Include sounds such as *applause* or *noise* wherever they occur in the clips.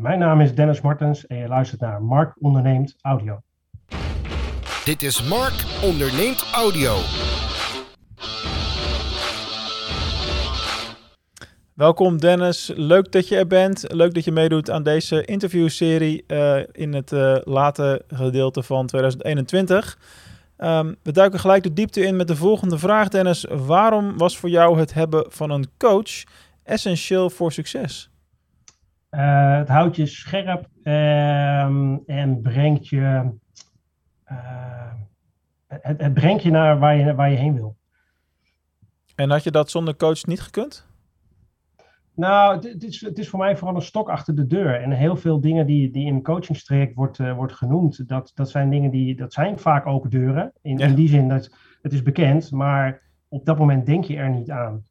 Mijn naam is Dennis Martens en je luistert naar Mark Onderneemt Audio. Dit is Mark Onderneemt Audio. Welkom Dennis, leuk dat je er bent. Leuk dat je meedoet aan deze interviewserie uh, in het uh, late gedeelte van 2021. Um, we duiken gelijk de diepte in met de volgende vraag, Dennis. Waarom was voor jou het hebben van een coach essentieel voor succes? Uh, het houdt je scherp um, en brengt je, het, het, brengt je naar waar je, waar je heen wil. En had je dat zonder coach niet gekund? Nou, het, is, het is voor mij vooral een stok achter de deur. En heel veel dingen die, die in een coachingstraject wordt, uh, wordt genoemd, dat, dat zijn dingen die, dat zijn vaak open deuren. In, in die zin dat het is bekend, maar op dat moment denk je er niet aan.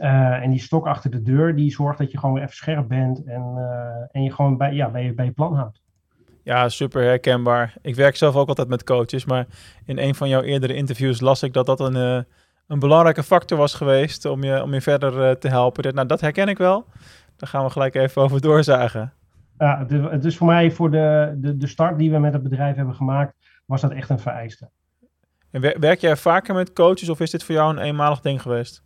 Uh, en die stok achter de deur, die zorgt dat je gewoon weer even scherp bent en, uh, en je gewoon bij, ja, bij, je, bij je plan houdt. Ja, super herkenbaar. Ik werk zelf ook altijd met coaches, maar in een van jouw eerdere interviews las ik dat dat een een belangrijke factor was geweest om je, om je verder te helpen. Nou, dat herken ik wel. Daar gaan we gelijk even over doorzagen. Ja, het is voor mij voor de, de, de start die we met het bedrijf hebben gemaakt, was dat echt een vereiste. En werk jij vaker met coaches of is dit voor jou een eenmalig ding geweest?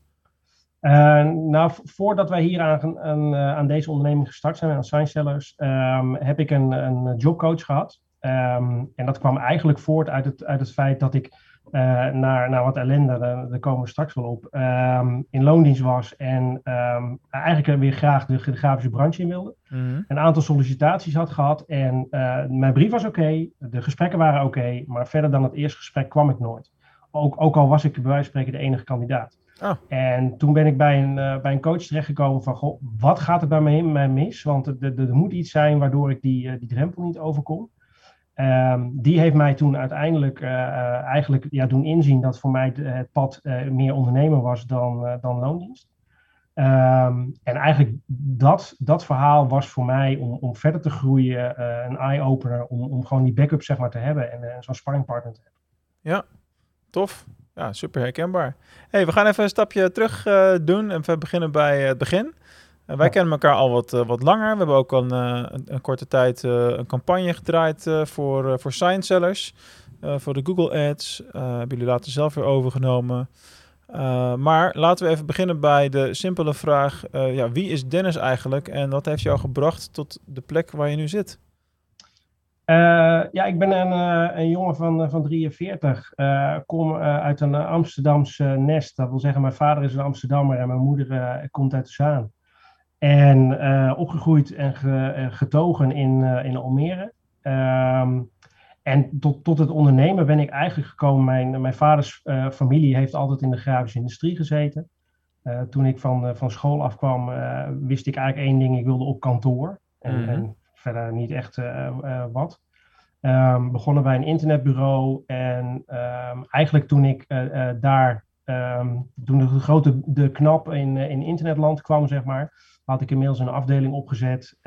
Uh, nou, voordat wij hier aan, aan, aan, deze onderneming gestart zijn, aan Science Sellers, um, heb ik een, een jobcoach gehad. Um, en dat kwam eigenlijk voort uit het, uit het feit dat ik uh, naar, naar wat ellende, daar, daar, komen we straks wel op, um, in loondienst was en eigenlijk weer graag de, de grafische branche in wilde. Mm-hmm. Een aantal sollicitaties had gehad en uh, mijn brief was oké, okay, de gesprekken waren oké, okay, maar verder dan het eerste gesprek kwam ik nooit. Ook, ook al was ik bij wijze van spreken de enige kandidaat. Oh. En toen ben ik bij een, uh, bij een coach terechtgekomen van, goh, wat gaat er bij mij, mij mis? Want er moet iets zijn waardoor ik die, die drempel niet overkom. Um, die heeft mij toen uiteindelijk uh, uh, eigenlijk ja, doen inzien dat voor mij de, het pad meer ondernemer was dan, dan loondienst. Um, en eigenlijk dat, dat verhaal was voor mij om, om verder te groeien een eye-opener, om, om gewoon die backup zeg maar te hebben en zo'n sparringpartner te hebben. Ja, tof. Ja, super herkenbaar. Hey, we gaan even een stapje terug doen en we beginnen bij het begin. Uh, wij kennen elkaar al wat, uh, wat langer. We hebben ook al een, een, korte tijd een campagne gedraaid voor, voor science sellers. voor de Google Ads. hebben jullie later zelf weer overgenomen. maar laten we even beginnen bij de simpele vraag. ja, wie is Dennis eigenlijk en wat heeft jou gebracht tot de plek waar je nu zit? Ja, ik ben een, een jongen van, van 43. kom uit een Amsterdamse nest. Dat wil zeggen, mijn vader is een Amsterdammer en mijn moeder komt uit de Zaan. En opgegroeid en ge, getogen in, in Almere. Um, en tot, tot het ondernemen ben ik eigenlijk gekomen. Mijn, mijn vaders familie heeft altijd in de grafische industrie gezeten. toen ik van, van school afkwam, wist ik eigenlijk één ding. Ik wilde op kantoor. En, mm -hmm. en verder niet echt wat. Um, begonnen bij een internetbureau. En um, eigenlijk toen ik daar, toen de grote de knap in, in internetland kwam, zeg maar had ik inmiddels een afdeling opgezet,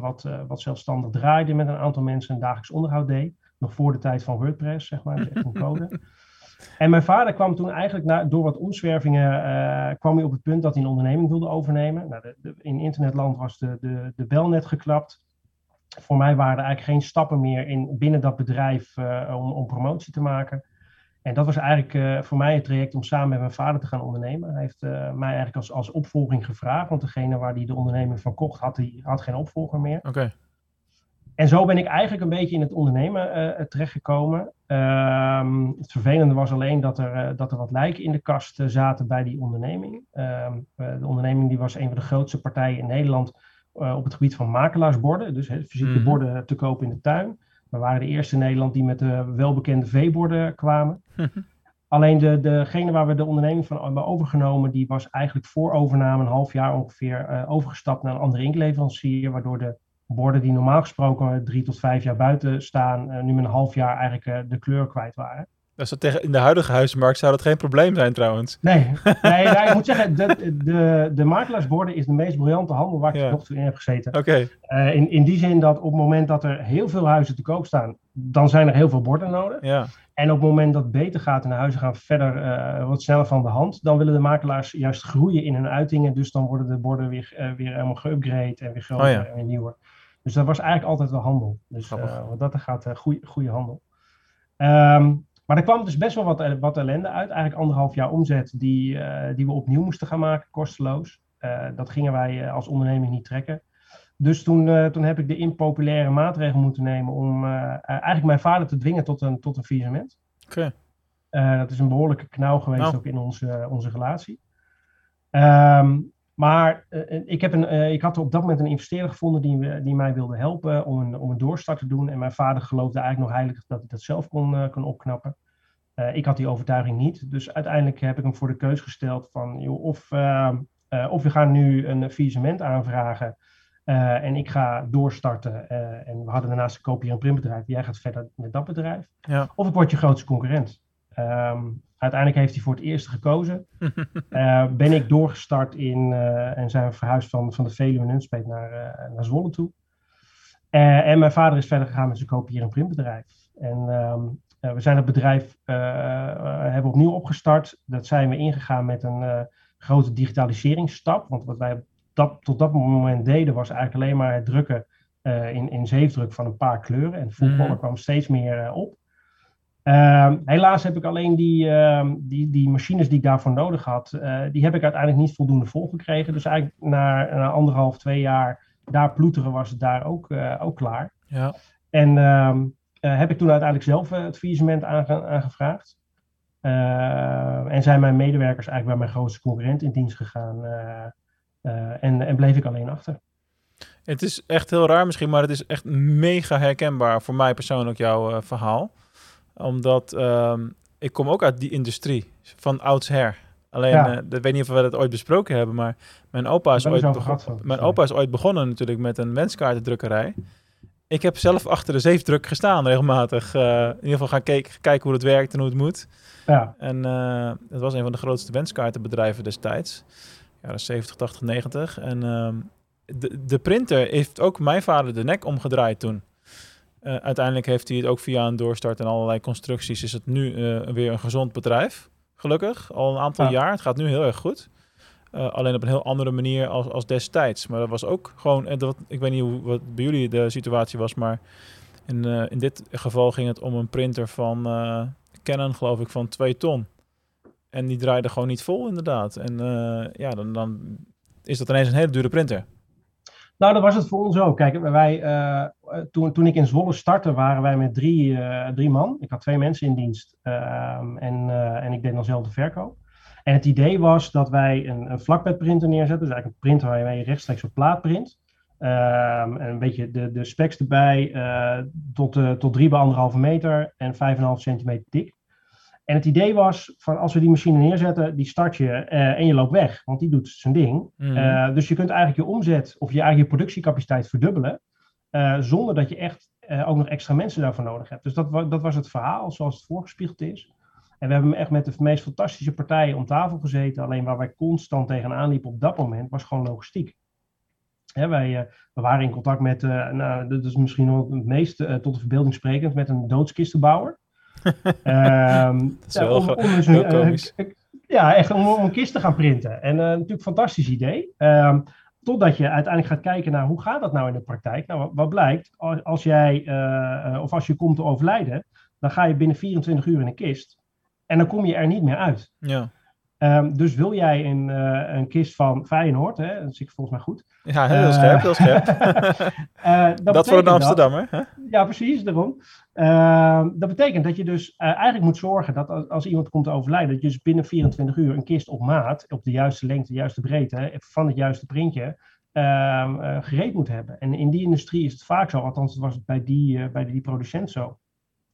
wat, wat zelfstandig draaide met een aantal mensen en dagelijks onderhoud deed. Nog voor de tijd van WordPress, zeg maar, echt een code. *laughs* en mijn vader kwam toen eigenlijk na, door wat omzwervingen, uh, kwam hij op het punt dat hij een onderneming wilde overnemen. Nou, de, de, in internetland was de, de, de bel net geklapt. Voor mij waren er eigenlijk geen stappen meer in, binnen dat bedrijf om, om promotie te maken. En dat was eigenlijk uh, voor mij het traject om samen met mijn vader te gaan ondernemen. Hij heeft uh, mij eigenlijk als, als opvolging gevraagd, want degene waar hij de onderneming van kocht, had, die, had geen opvolger meer. Oké. Okay. En zo ben ik eigenlijk een beetje in het ondernemen terechtgekomen. Um, het vervelende was alleen dat er, dat er wat lijken in de kast zaten bij die onderneming. Um, de onderneming die was een van de grootste partijen in Nederland op het gebied van makelaarsborden. Dus he, fysieke mm. borden te kopen in de tuin. We waren de eerste in Nederland die met de welbekende veeborden kwamen. Alleen de, degene waar we de onderneming van hebben overgenomen, die was eigenlijk voor overname een half jaar ongeveer uh, overgestapt naar een andere inkleverancier, waardoor de borden die normaal gesproken drie tot vijf jaar buiten staan, uh, nu met een half jaar eigenlijk uh, de kleur kwijt waren. Tegen, in de huidige huizenmarkt zou dat geen probleem zijn trouwens. Nee, *laughs* nee nou, ik moet zeggen, de, de, de makelaarsborden is de meest briljante handel waar ik ja. nog toe in heb gezeten. Okay. Uh, in, in die zin dat op het moment dat er heel veel huizen te koop staan, dan zijn er heel veel borden nodig. Ja. En op het moment dat het beter gaat en de huizen gaan verder uh, wat sneller van de hand, dan willen de makelaars juist groeien in hun uitingen. Dus dan worden de borden weer, uh, weer helemaal geüpgrade en weer groter oh ja. en weer nieuwer. Dus dat was eigenlijk altijd wel handel. Dus eh, wat dat er gaat, eh, goede goede handel. Ehm, maar er kwam dus best wel wat, wat ellende uit. Eigenlijk anderhalf jaar omzet die, eh, die we opnieuw moesten gaan maken, kosteloos. Eh, dat gingen wij eh, als onderneming niet trekken. Dus toen, eh, toen heb ik de impopulaire maatregel moeten nemen om eh, eh, eigenlijk mijn vader te dwingen tot een, tot een faillissement. Oké. Eh, dat is een behoorlijke knauw geweest Nou. ook in onze, onze relatie. Ehm, maar eh, ik, heb een, eh, ik had op dat moment een investeerder gevonden die, die mij wilde helpen om een, om een doorstart te doen. En mijn vader geloofde eigenlijk nog heilig dat hij dat zelf kon, eh, kon opknappen. Eh, ik had die overtuiging niet. Dus uiteindelijk heb ik hem voor de keus gesteld van joh, of, ehm, eh, of we gaan nu een faillissement aanvragen. eh, en ik ga doorstarten. eh, en we hadden daarnaast een kopier- en printbedrijf. Jij gaat verder met dat bedrijf. Ja. Of ik word je grootste concurrent. Ehm, uiteindelijk heeft hij voor het eerste gekozen. *laughs* Eh, ben ik doorgestart in eh, en zijn we verhuisd van, van de Veluwe en Nunspeet naar, eh, naar Zwolle toe. En mijn vader is verder gegaan met zijn kopier- en printbedrijf. En ehm, eh, we zijn het bedrijf hebben opnieuw opgestart. Dat zijn we ingegaan met een grote digitaliseringsstap. Want wat wij dat, tot dat moment deden was eigenlijk alleen maar het drukken in, in zeefdruk van een paar kleuren. En de voetballer Mhm. kwam steeds meer op. Ehm, helaas heb ik alleen die, ehm, die, die machines die ik daarvoor nodig had, eh, die heb ik uiteindelijk niet voldoende volgekregen. Dus eigenlijk na, na anderhalf, twee jaar daar ploeteren was het daar ook, eh, ook klaar. Ja. En ehm, eh, heb ik toen uiteindelijk zelf het faillissement aange- aangevraagd. En zijn mijn medewerkers eigenlijk bij mijn grootste concurrent in dienst gegaan. en, en bleef ik alleen achter. Het is echt heel raar misschien, maar het is echt mega herkenbaar voor mij persoonlijk jouw verhaal. Omdat ehm, ik kom ook uit die industrie van oudsher. Alleen, Ja. eh, dat weet niet of we dat ooit besproken hebben, maar mijn opa is, ooit, mijn mij. opa is ooit begonnen natuurlijk met een wenskaartendrukkerij. Ik heb zelf achter de zeefdruk gestaan regelmatig. eh, in ieder geval gaan kijken hoe het werkt en hoe het moet. Ja, En eh, het was een van de grootste wenskaartenbedrijven destijds. Jaren 70, 80, 90. En ehm, de, de printer heeft ook mijn vader de nek omgedraaid toen. Eh, uiteindelijk heeft hij het ook via een doorstart en allerlei constructies. Is het nu eh, weer een gezond bedrijf. Gelukkig, al een aantal Ja. jaar. Het gaat nu heel erg goed. Eh, alleen op een heel andere manier als, als destijds. Maar dat was ook gewoon... En dat, ik weet niet hoe wat bij jullie de situatie was, maar... In, in dit geval ging het om een printer van Canon, geloof ik, van 2 ton. En die draaide gewoon niet vol, inderdaad. En ja, dan, dan is dat ineens een hele dure printer. Nou, dat was het voor ons ook. Kijk, wij, toen, toen ik in Zwolle startte, waren wij met drie, eh, drie man. Ik had twee mensen in dienst ehm, en, eh, en ik deed dan zelf de verkoop. En het idee was dat wij een, een vlakbedprinter neerzetten. Dus eigenlijk een printer waar je rechtstreeks op plaat print. Ehm, en een beetje de, de specs erbij, eh, tot, eh, tot 3 bij anderhalve meter en 5,5 centimeter dik. En het idee was van als we die machine neerzetten, die start je eh, en je loopt weg, want die doet zijn ding. Eh, dus je kunt eigenlijk je omzet of je eigen je productiecapaciteit verdubbelen, eh, zonder dat je echt eh, ook nog extra mensen daarvoor nodig hebt. Dus dat, wa- dat was het verhaal zoals het voorgespiegeld is. En we hebben echt met de meest fantastische partijen om tafel gezeten. Alleen waar wij constant tegenaan liepen op dat moment was gewoon logistiek. Hè, wij, eh, we waren in contact met, nou, dat is misschien wel het meest tot de verbeelding sprekend, met een doodskistenbouwer. *laughs* Ehm, Dat is wel om- om dus een, komisch. ja, echt om, om een kist te gaan printen. En natuurlijk een fantastisch idee. Ehm, totdat je uiteindelijk gaat kijken naar hoe gaat dat nou in de praktijk. Nou, wat, blijkt, als, als jij eh, eh, of als je komt te overlijden, dan ga je binnen 24 uur in een kist. En dan kom je er niet meer uit. Ja, Ehm, dus wil jij een, eh, een kist van Feyenoord, hè, dat zie ik volgens mij goed. ja heel Eh, scherp, heel scherp. *laughs* Eh, dat voor een Amsterdammer. Hè? ja, precies, daarom. Ehm, dat betekent dat je dus eigenlijk moet zorgen dat als, als iemand komt te overlijden, dat je dus binnen 24 uur een kist op maat, op de juiste lengte, de juiste breedte, van het juiste printje, ehm, eh, gereed moet hebben. En in die industrie is het vaak zo, althans was het bij die, bij die producent zo.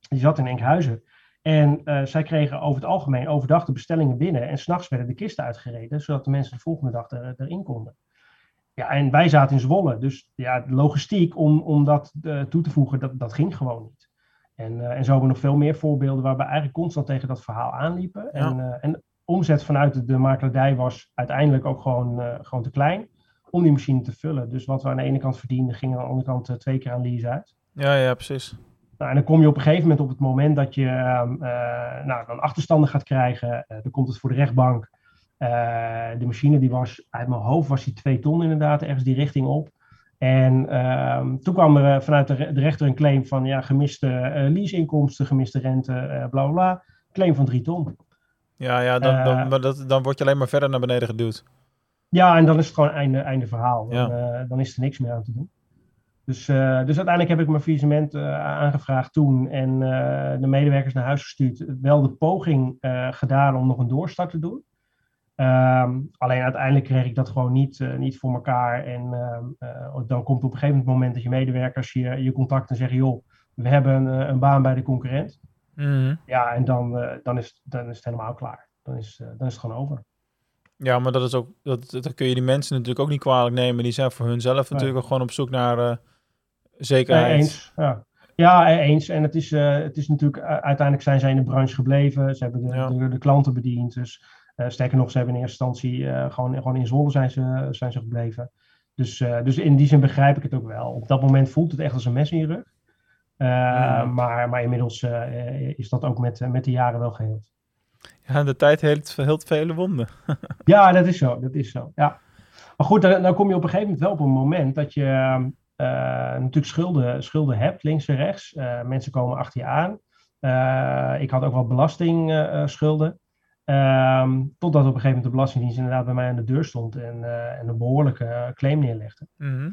Die zat in Enkhuizen. En eh, zij kregen over het algemeen overdag de bestellingen binnen en s'nachts werden de kisten uitgereden, zodat de mensen de volgende dag er, erin konden. Ja, en wij zaten in Zwolle, dus ja, de logistiek om, om dat eh, toe te voegen, dat, dat ging gewoon niet. En, eh, en zo hebben we nog veel meer voorbeelden waarbij eigenlijk constant tegen dat verhaal aanliepen. Ja. En, en omzet vanuit de, makelaardij was uiteindelijk ook gewoon, gewoon te klein om die machine te vullen. Dus wat we aan de ene kant verdienden, ging aan de andere kant twee keer aan lease uit. Ja, ja, precies. Nou, en dan kom je op een gegeven moment op het moment dat je eh, nou, dan achterstanden gaat krijgen. eh, dan komt het voor de rechtbank. Eh, de machine die was, uit mijn hoofd was die twee ton inderdaad, ergens die richting op. En ehm, toen kwam er vanuit de, re- de rechter een claim van ja, gemiste leaseinkomsten, gemiste rente, bla bla bla. Claim van 3 ton. Ja, ja dan, dan, maar dat, dan word je alleen maar verder naar beneden geduwd. Ja, en dan is het gewoon einde, einde verhaal. Dan, Ja. dan is er niks meer aan te doen. Dus, eh, dus uiteindelijk heb ik mijn faillissement eh, aangevraagd toen en eh, de medewerkers naar huis gestuurd. Wel de poging gedaan om nog een doorstart te doen. Ehm, alleen uiteindelijk kreeg ik dat gewoon niet, niet voor elkaar. En ehm, eh, dan komt op een gegeven moment dat je medewerkers je, je contact en zeggen: joh, we hebben een, een baan bij de concurrent. Mhm. Ja, en dan, dan, is, dan is het helemaal klaar. Dan is, dan is het gewoon over. Ja, maar dat is ook, dat, dat kun je die mensen natuurlijk ook niet kwalijk nemen. Die zijn voor hunzelf natuurlijk ook gewoon op zoek naar Nee, eens. Ja. ja, eh, eens. En het is, eh, het is natuurlijk, eh, uiteindelijk zijn zij in de branche gebleven. Ze hebben de, Ja. de, de klanten bediend. Dus sterker nog, ze hebben in eerste instantie gewoon, gewoon in Zwolle zijn ze, zijn ze gebleven. Dus, dus in die zin begrijp ik het ook wel. Op dat moment voelt het echt als een mes in je rug. Maar, maar inmiddels is dat ook met, met de jaren wel geheeld. Ja, de tijd heelt, heelt vele wonden. Ja, dat is zo. Dat is zo. Ja. Maar goed, dan, dan kom je op een gegeven moment wel op een moment dat je eh, natuurlijk schulden, schulden hebt, links en rechts. Eh, mensen komen achter je aan. Eh, ik had ook wel belastingschulden. Ehm, totdat op een gegeven moment de Belastingdienst inderdaad bij mij aan de deur stond en, eh, en een behoorlijke claim neerlegde. Mhm.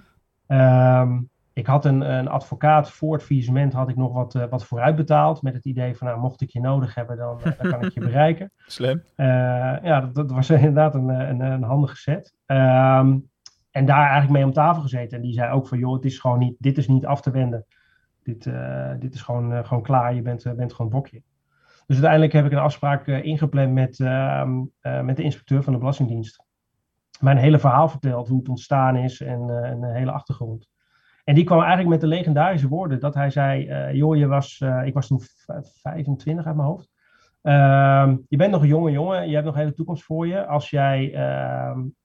Ehm, ik had een, een advocaat voor het faillissement had ik nog wat, eh, wat vooruit betaald. Met het idee van, nou, mocht ik je nodig hebben, dan, eh, dan kan ik je *laughs* bereiken. Slim. Eh, ja, dat, dat was *laughs* inderdaad een, eh, een, een handige set. Ehm, en daar eigenlijk mee om tafel gezeten. En die zei ook van, joh, het is gewoon niet, dit is niet af te wenden. Dit, eh, dit is gewoon, eh, gewoon klaar, je bent, eh, bent gewoon bokje. Dus uiteindelijk heb ik een afspraak ingepland met, ehm, eh, met de inspecteur van de Belastingdienst. Mijn hele verhaal verteld, hoe het ontstaan is en, en de hele achtergrond. En die kwam eigenlijk met de legendarische woorden dat hij zei, joh, je was, ik was toen v- 25 uit mijn hoofd. Ehm, je bent nog een jonge jongen, je hebt nog een hele toekomst voor je. Als jij,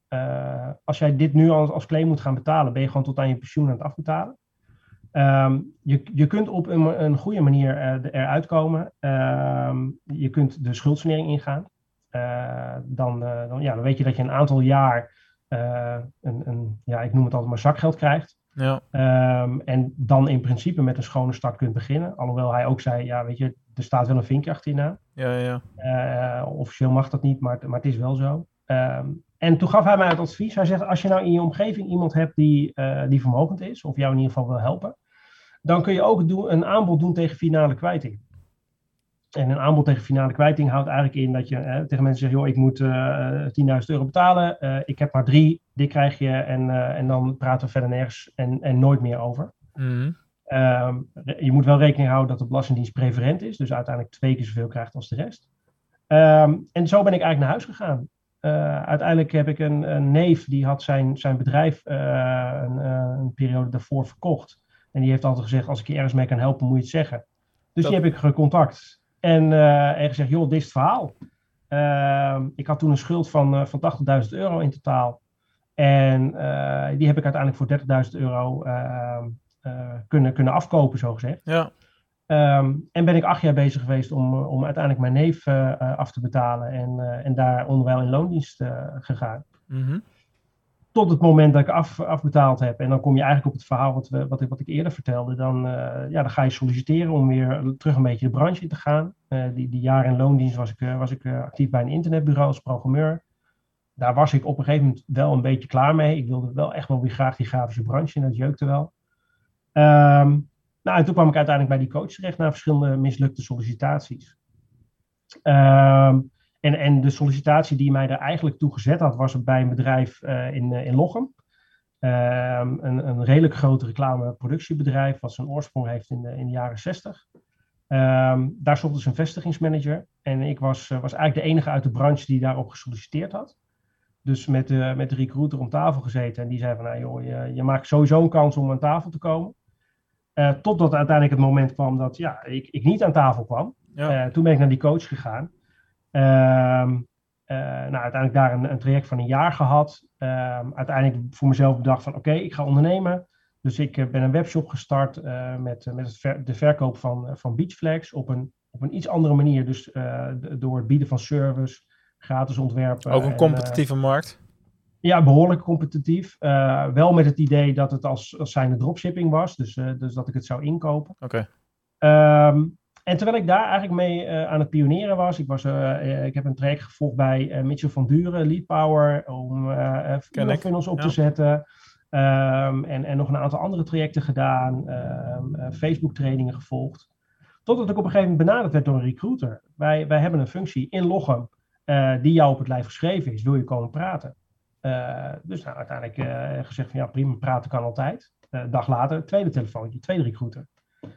eh, als jij dit nu als, als claim moet gaan betalen, ben je gewoon tot aan je pensioen aan het afbetalen. Ehm, je, je kunt op een, een goede manier eh, eruit komen. Ehm, je kunt de schuldsanering ingaan. Eh, dan, dan, ja, dan weet je dat je een aantal jaar een, een, ja, ik noem het altijd maar zakgeld krijgt. Ja. Ehm, en dan in principe met een schone start kunt beginnen. Alhoewel hij ook zei, ja, weet je, er staat wel een vinkje achter je naam. Ja, ja. Officieel mag dat niet, maar, maar het is wel zo. Ehm, en toen gaf hij mij het advies. Hij zegt, als je nou in je omgeving iemand hebt die, eh, die vermogend is, of jou in ieder geval wil helpen, dan kun je ook doen, een aanbod doen tegen finale kwijting. En een aanbod tegen finale kwijting houdt eigenlijk in dat je eh, tegen mensen zegt, joh, ik moet eh 10.000 euro betalen, ik heb maar drie, dit krijg je en, en dan praten we verder nergens en, en nooit meer over. Mhm. Ehm, je moet wel rekening houden dat de Belastingdienst preferent is, dus uiteindelijk twee keer zoveel krijgt als de rest. Ehm, en zo ben ik eigenlijk naar huis gegaan. Eh, uiteindelijk heb ik een, een neef die had zijn, zijn bedrijf eh, een, eh, een periode daarvoor verkocht. En die heeft altijd gezegd, als ik je ergens mee kan helpen, moet je het zeggen. Dus Dat- die heb ik gecontact. En, en gezegd, joh, dit is het verhaal. Ehm, ik had toen een schuld van, van 80.000 euro in totaal. En die heb ik uiteindelijk voor 30.000 euro ehm, eh, kunnen, kunnen afkopen, zo gezegd. Ja. Ehm, en ben ik acht jaar bezig geweest om, eh, om uiteindelijk mijn neef eh, eh, af te betalen. En, eh, en daar onderwijl in loondienst gegaan. Mhm. Tot het moment dat ik af, afbetaald heb. En dan kom je eigenlijk op het verhaal wat, we, wat, ik, wat ik eerder vertelde. Dan, ja, dan ga je solliciteren om weer terug een beetje de branche in te gaan. Die, die jaren in loondienst was ik, was ik actief bij een internetbureau als programmeur. Daar was ik op een gegeven moment wel een beetje klaar mee. Ik wilde wel echt wel weer graag die grafische branche in. Dat jeukte wel. Ehm, nou, en toen kwam ik uiteindelijk bij die coach terecht na verschillende mislukte sollicitaties. Ehm, en, en de sollicitatie die mij er eigenlijk toe gezet had, was bij een bedrijf eh, in, eh, in Lochem. Ehm, een, een redelijk groot reclameproductiebedrijf, wat zijn oorsprong heeft in de, in de jaren 60. Ehm, daar zocht dus een vestigingsmanager. En ik was, eh, was eigenlijk de enige uit de branche die daarop gesolliciteerd had. Dus met de, met de recruiter om tafel gezeten. En die zei van, nou joh, je, je maakt sowieso een kans om aan tafel te komen. Eh, totdat uiteindelijk het moment kwam dat ja, ik, ik niet aan tafel kwam. Ja. Eh, toen ben ik naar die coach gegaan. Ehm, eh, nou, uiteindelijk daar een, een traject van een jaar gehad. Ehm, uiteindelijk voor mezelf bedacht van oké, ik ga ondernemen. Dus ik ben een webshop gestart met, met het ver- de verkoop van, van Beachflex op een, op een iets andere manier. Dus door het bieden van service, gratis ontwerpen. Ook een en, competitieve markt. Eh, Ja, behoorlijk competitief. Uh, wel met het idee dat het als, als zijnde dropshipping was. Dus, uh, dus dat ik het zou inkopen. Oké. Okay. Um, en terwijl ik daar eigenlijk mee uh, aan het pioneren was, ik, was ik heb een traject gevolgd bij Mitchell van Duren, Lead Power, om funnels op ja. te zetten. Um, en, en nog een aantal andere trajecten gedaan, um, Facebook trainingen gevolgd. Totdat ik op een gegeven moment benaderd werd door een recruiter. Wij, wij hebben een functie in Lochem die jou op het lijf geschreven is. Wil je komen praten? Uh, dus nou, uiteindelijk uh, gezegd van ja, prima, praten kan altijd. Uh, dag later, tweede telefoontje, tweede recruiter.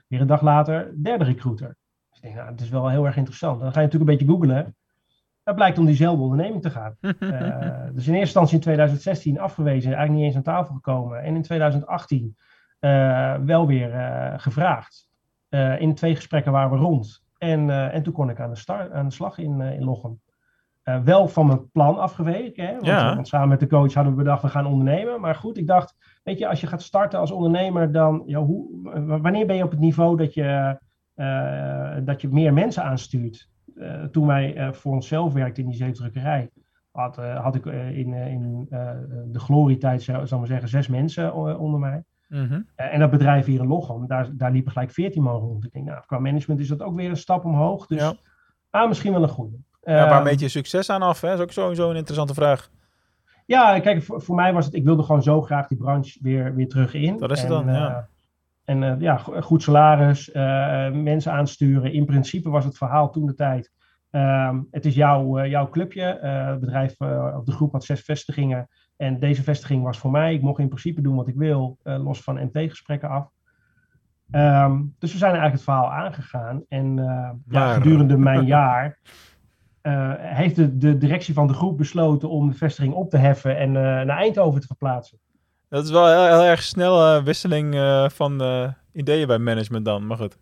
Weer een dag later, derde recruiter. Dus ik denk, nou, het is wel heel erg interessant. Dan ga je natuurlijk een beetje googlen. Het blijkt om diezelfde onderneming te gaan. *laughs* dus in eerste instantie in 2016 afgewezen, eigenlijk niet eens aan tafel gekomen. En in 2018 wel weer gevraagd. in twee gesprekken waren we rond. En, en toen kon ik aan de, start, aan de slag in, in Lochem. Uh, wel van mijn plan afgeweken. Hè? Want, ja. want, samen met de coach hadden we bedacht, we gaan ondernemen. Maar goed, ik dacht, weet je, als je gaat starten als ondernemer, dan, ja, hoe, wanneer ben je op het niveau dat je, uh, dat je meer mensen aanstuurt? Uh, toen wij voor onszelf werkten in die zeefdrukkerij, had, had ik in, in de glorietijd, zou maar zeggen, zes mensen onder mij. Mm -hmm. en dat bedrijf hier in Lochem, daar, daar liepen gelijk veertien man rond. Ik denk, nou, qua management is dat ook weer een stap omhoog. Dus ja. ah, misschien wel een goede. Ja, waar meet je succes aan af? Hè? Dat is ook sowieso een interessante vraag. Ja, kijk, voor, voor, mij was het, ik wilde gewoon zo graag die branche weer, weer terug in. Dat is het en, dan, ja. Uh, en uh, ja, goed salaris, uh, mensen aansturen. In principe was het verhaal toen de tijd. Ehm, het is jouw, jouw clubje. het bedrijf of de groep had zes vestigingen. En deze vestiging was voor mij. Ik mocht in principe doen wat ik wil, los van MT-gesprekken af. Um, dus we zijn eigenlijk het verhaal aangegaan. En ja, gedurende mijn jaar uh, heeft de, de, directie van de groep besloten om de vestiging op te heffen en uh, naar Eindhoven te verplaatsen. Dat is wel heel, heel erg snel uh, wisseling van ideeën bij management dan, maar goed.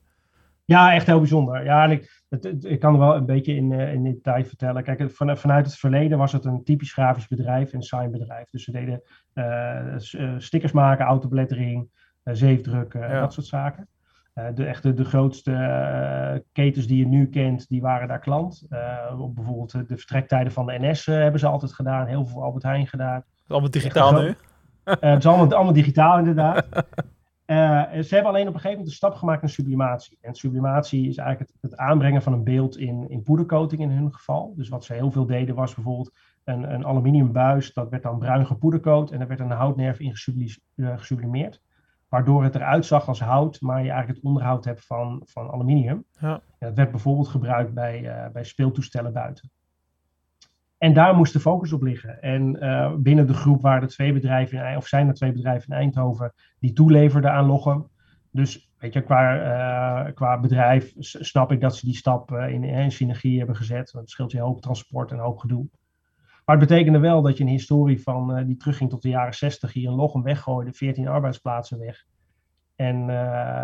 Ja, echt heel bijzonder. Ja, en ik, het, het, ik kan er wel een beetje in, in de tijd vertellen. Kijk, van, vanuit het verleden was het een typisch grafisch bedrijf, een signbedrijf. Dus ze deden stickers maken, autobelettering, zeefdrukken, ja. dat soort zaken. Uh, de, echte, de grootste uh, ketens die je nu kent, die waren daar klant. Uh, bijvoorbeeld de vertrektijden van de NS hebben ze altijd gedaan. Heel veel Albert Heijn gedaan. Het is allemaal digitaal nu? het is allemaal, allemaal digitaal inderdaad. *laughs* ze hebben alleen op een gegeven moment een stap gemaakt naar sublimatie. En sublimatie is eigenlijk het, het aanbrengen van een beeld in, in poedercoating in hun geval. Dus wat ze heel veel deden was bijvoorbeeld een, een aluminium buis. Dat werd dan bruin gepoedercoat en daar werd een houtnerf in gesublimeerd waardoor het eruit zag als hout, maar je eigenlijk het onderhoud hebt van, van aluminium. Ja. dat werd bijvoorbeeld gebruikt bij, uh, bij speeltoestellen buiten. En daar moest de focus op liggen. En uh, binnen de groep waren er twee bedrijven, in, of zijn er twee bedrijven in Eindhoven, die toeleverden aan Lochem. Dus weet je, qua, uh, qua bedrijf snap ik dat ze die stap in, in synergie hebben gezet. Dat scheelt je een hoop transport en een hoop gedoe. Maar het betekende wel dat je een historie van uh, die terugging tot de jaren 60 hier in Lochem weggooide, 14 arbeidsplaatsen weg. En uh,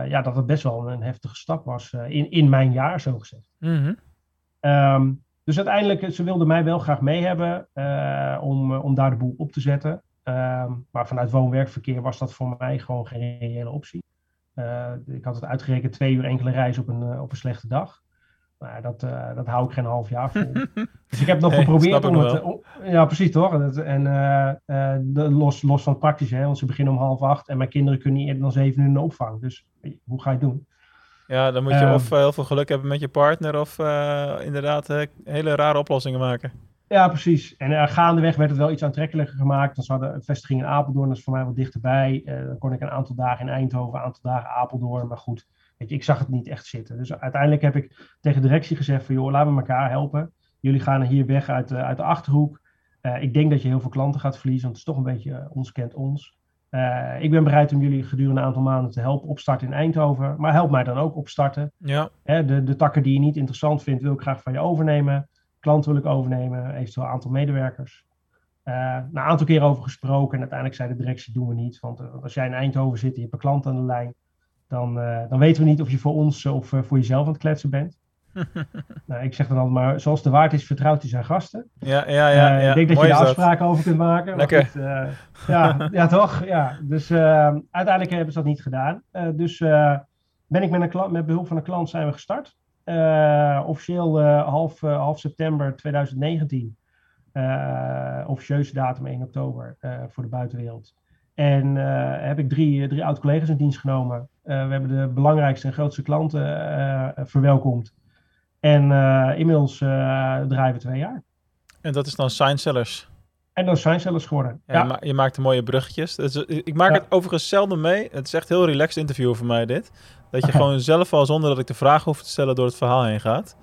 ja, dat het best wel een heftige stap was uh, in, in mijn jaar, zo gezegd. Mm -hmm. um, dus uiteindelijk, ze wilden mij wel graag mee hebben om, om daar de boel op te zetten. Um, maar vanuit woon-werkverkeer was dat voor mij gewoon geen reële optie. ik had het uitgerekend twee uur enkele reis op een, op een slechte dag. Nou, dat, uh, dat hou ik geen half jaar vol. *laughs* dus ik heb nog geprobeerd om het... om- ja, precies toch? En, het- en eh, eh, de, los, los van het praktische, hè, want ze beginnen om half acht en mijn kinderen kunnen niet eerder dan zeven uur in de opvang. Dus hoe ga je het doen? Ja, dan moet je Ehm. of eh, heel veel geluk hebben met je partner of eh, inderdaad eh, hele rare oplossingen maken. Ja, precies. En eh, gaandeweg werd het wel iets aantrekkelijker gemaakt. Dan hadden een vestiging in Apeldoorn, dat is voor mij wat dichterbij. Eh, dan kon ik een aantal dagen in Eindhoven, een aantal dagen Apeldoorn. Maar goed, weet je, ik zag het niet echt zitten. Dus uiteindelijk heb ik tegen de directie gezegd van... joh, laten we elkaar helpen. Jullie gaan hier weg uit, de- uit de Achterhoek. Eh, ik denk dat je heel veel klanten gaat verliezen, want het is toch een beetje eh, ons kent ons. Eh, ik ben bereid om jullie gedurende een aantal maanden te helpen opstarten in Eindhoven. Maar help mij dan ook opstarten. Ja, Hè, de, de takken die je niet interessant vindt, wil ik graag van je overnemen. Klanten wil ik overnemen, eventueel een aantal medewerkers. Eh na een aantal keer over gesproken en uiteindelijk zei de directie, doen we niet. Want eh, als jij in Eindhoven zit en je hebt een klant aan de lijn, dan, eh, dan weten we niet of je voor ons of eh, voor jezelf aan het kletsen bent. *laughs* nou, ik zeg dan altijd maar, zoals de waard is, vertrouwt hij zijn gasten. ja, ja. ja, Eh, ja. ik denk dat Mooi je dat. afspraken over kunt maken. Lekker. goed, ja, *laughs* ja, toch? Ja. Dus eh, uiteindelijk hebben ze dat niet gedaan. Dus ben ik met, een klant, met behulp van een klant zijn we gestart. Officieel half, half september 2019. Uh, officieuze datum 1 oktober voor de buitenwereld. En heb ik drie, drie oud-collega's in dienst genomen. We hebben de belangrijkste en grootste klanten verwelkomd. En inmiddels draaien we twee jaar. En dat is dan Signsellers? En dan zijn zelfs geworden. Ja, ja. Je, maakt mooie bruggetjes. ik maak het overigens zelden mee. Het is echt heel relaxed interview voor mij dit. Dat je *laughs* gewoon zelf al zonder dat ik de vraag hoef te stellen door het verhaal heen gaat.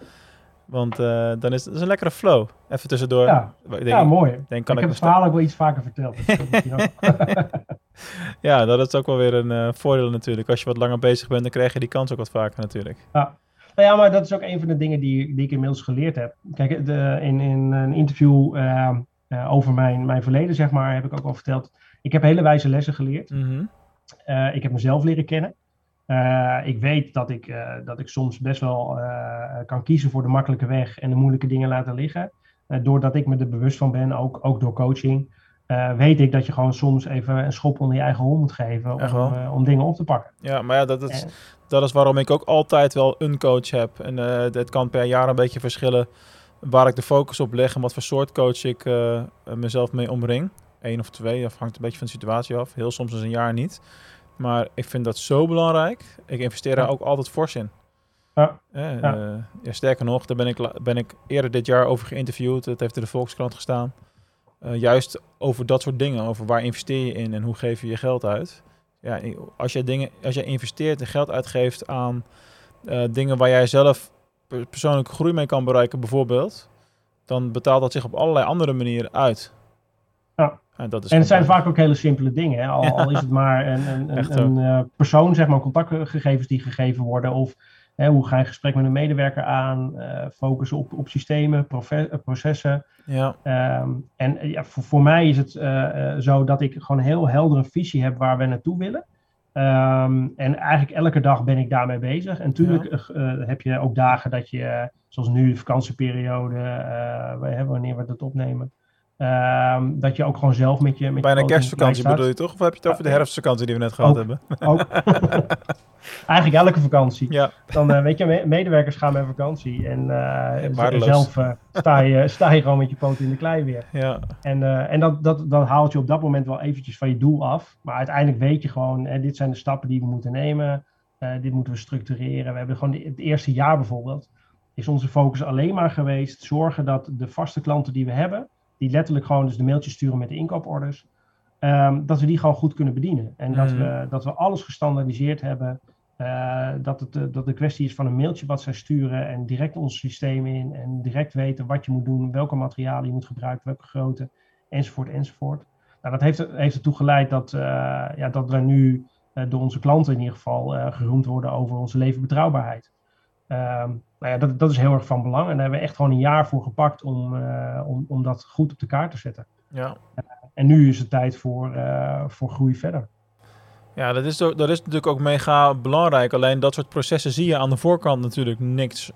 Want uh, dan is het is een lekkere flow. Even tussendoor. Ja, denk, ja mooi. Denk, kan ik, heb het verhaal ook wel iets vaker verteld. *laughs* *laughs* *laughs* ja, dat is ook wel weer een uh, voordeel natuurlijk. Als je wat langer bezig bent, dan krijg je die kans ook wat vaker natuurlijk. Ja. Nou ja, maar dat is ook een van de dingen die, die ik inmiddels geleerd heb. Kijk, de, in, in een interview uh, uh, over mijn, mijn verleden, zeg maar, heb ik ook al verteld. Ik heb hele wijze lessen geleerd. Mhm. uh, ik heb mezelf leren kennen. Ik weet dat ik, dat ik soms best wel kan kiezen voor de makkelijke weg en de moeilijke dingen laten liggen. doordat ik me er bewust van ben, ook, ook door coaching, weet ik dat je gewoon soms even een schop onder je eigen hol moet geven om, om dingen op te pakken. Ja, maar ja, dat is, dat is waarom ik ook altijd wel een coach heb. En dat kan per jaar een beetje verschillen waar ik de focus op leg en wat voor soort coach ik uh, mezelf mee omring. Eén of twee, dat hangt een beetje van de situatie af. Heel soms is een jaar niet. Maar ik vind dat zo belangrijk. Ik investeer daar ook altijd fors in. Eh, ja. sterker nog, daar ben ik, ben ik eerder dit jaar over geïnterviewd. Het heeft in de Volkskrant gestaan. Uh, juist over dat soort dingen. Over waar investeer je in en hoe geef je je geld uit. Ja, als, jij dingen, als jij investeert en geld uitgeeft aan dingen waar jij zelf persoonlijke groei mee kan bereiken, bijvoorbeeld, dan betaalt dat zich op allerlei andere manieren uit. Ja. En, dat is en het zijn vaak ook hele simpele dingen. Hè? Al, *laughs* al, is het maar een, een, een, uh, persoon, zeg maar, contactgegevens die gegeven worden. Of hè, hoe ga je gesprek met een medewerker aan? Uh, focussen op, op systemen, eh, processen. Ja. Um, en ja, voor, voor, mij is het uh, zo dat ik gewoon heel helder een visie heb waar we naartoe willen. Um, en eigenlijk elke dag ben ik daarmee bezig. En natuurlijk uh, heb je ook dagen dat je, zoals nu, de vakantieperiode, wanneer we dat opnemen, um, dat je ook gewoon zelf met je. Met Bijna kerstvakantie bedoel je toch? Of heb je het over de herfstvakantie die we net gehad hebben? Ook. *laughs* Eigenlijk elke vakantie. Ja. Dan uh, weet je, medewerkers gaan met vakantie. En uh, zelf uh, sta, je, *laughs* sta je gewoon met je poten in de klei weer. Ja. En, en dat, dat, dat haalt je op dat moment wel eventjes van je doel af. Maar uiteindelijk weet je gewoon, hè, dit zijn de stappen die we moeten nemen. dit moeten we structureren. We hebben gewoon het eerste jaar bijvoorbeeld. Is onze focus alleen maar geweest zorgen dat de vaste klanten die we hebben die letterlijk gewoon dus de mailtjes sturen met de inkooporders. Um, dat we die gewoon goed kunnen bedienen. En dat, Mm. we, dat we alles gestandaardiseerd hebben. Uh, dat, het, uh, dat de kwestie is van een mailtje wat zij sturen en direct ons systeem in. En direct weten wat je moet doen, welke materialen je moet gebruiken, welke grootte, enzovoort, enzovoort. Nou, dat heeft, heeft ertoe geleid dat, uh, ja, dat we nu door onze klanten in ieder geval geroemd worden over onze levenbetrouwbaarheid. Um, nou ja, dat, dat is heel erg van belang. En daar hebben we echt gewoon een jaar voor gepakt om, om, om dat goed op de kaart te zetten. Ja. En nu is het tijd voor, uh, voor groei verder. Ja, dat is, dat is natuurlijk ook mega belangrijk. Alleen dat soort processen zie je aan de voorkant natuurlijk niks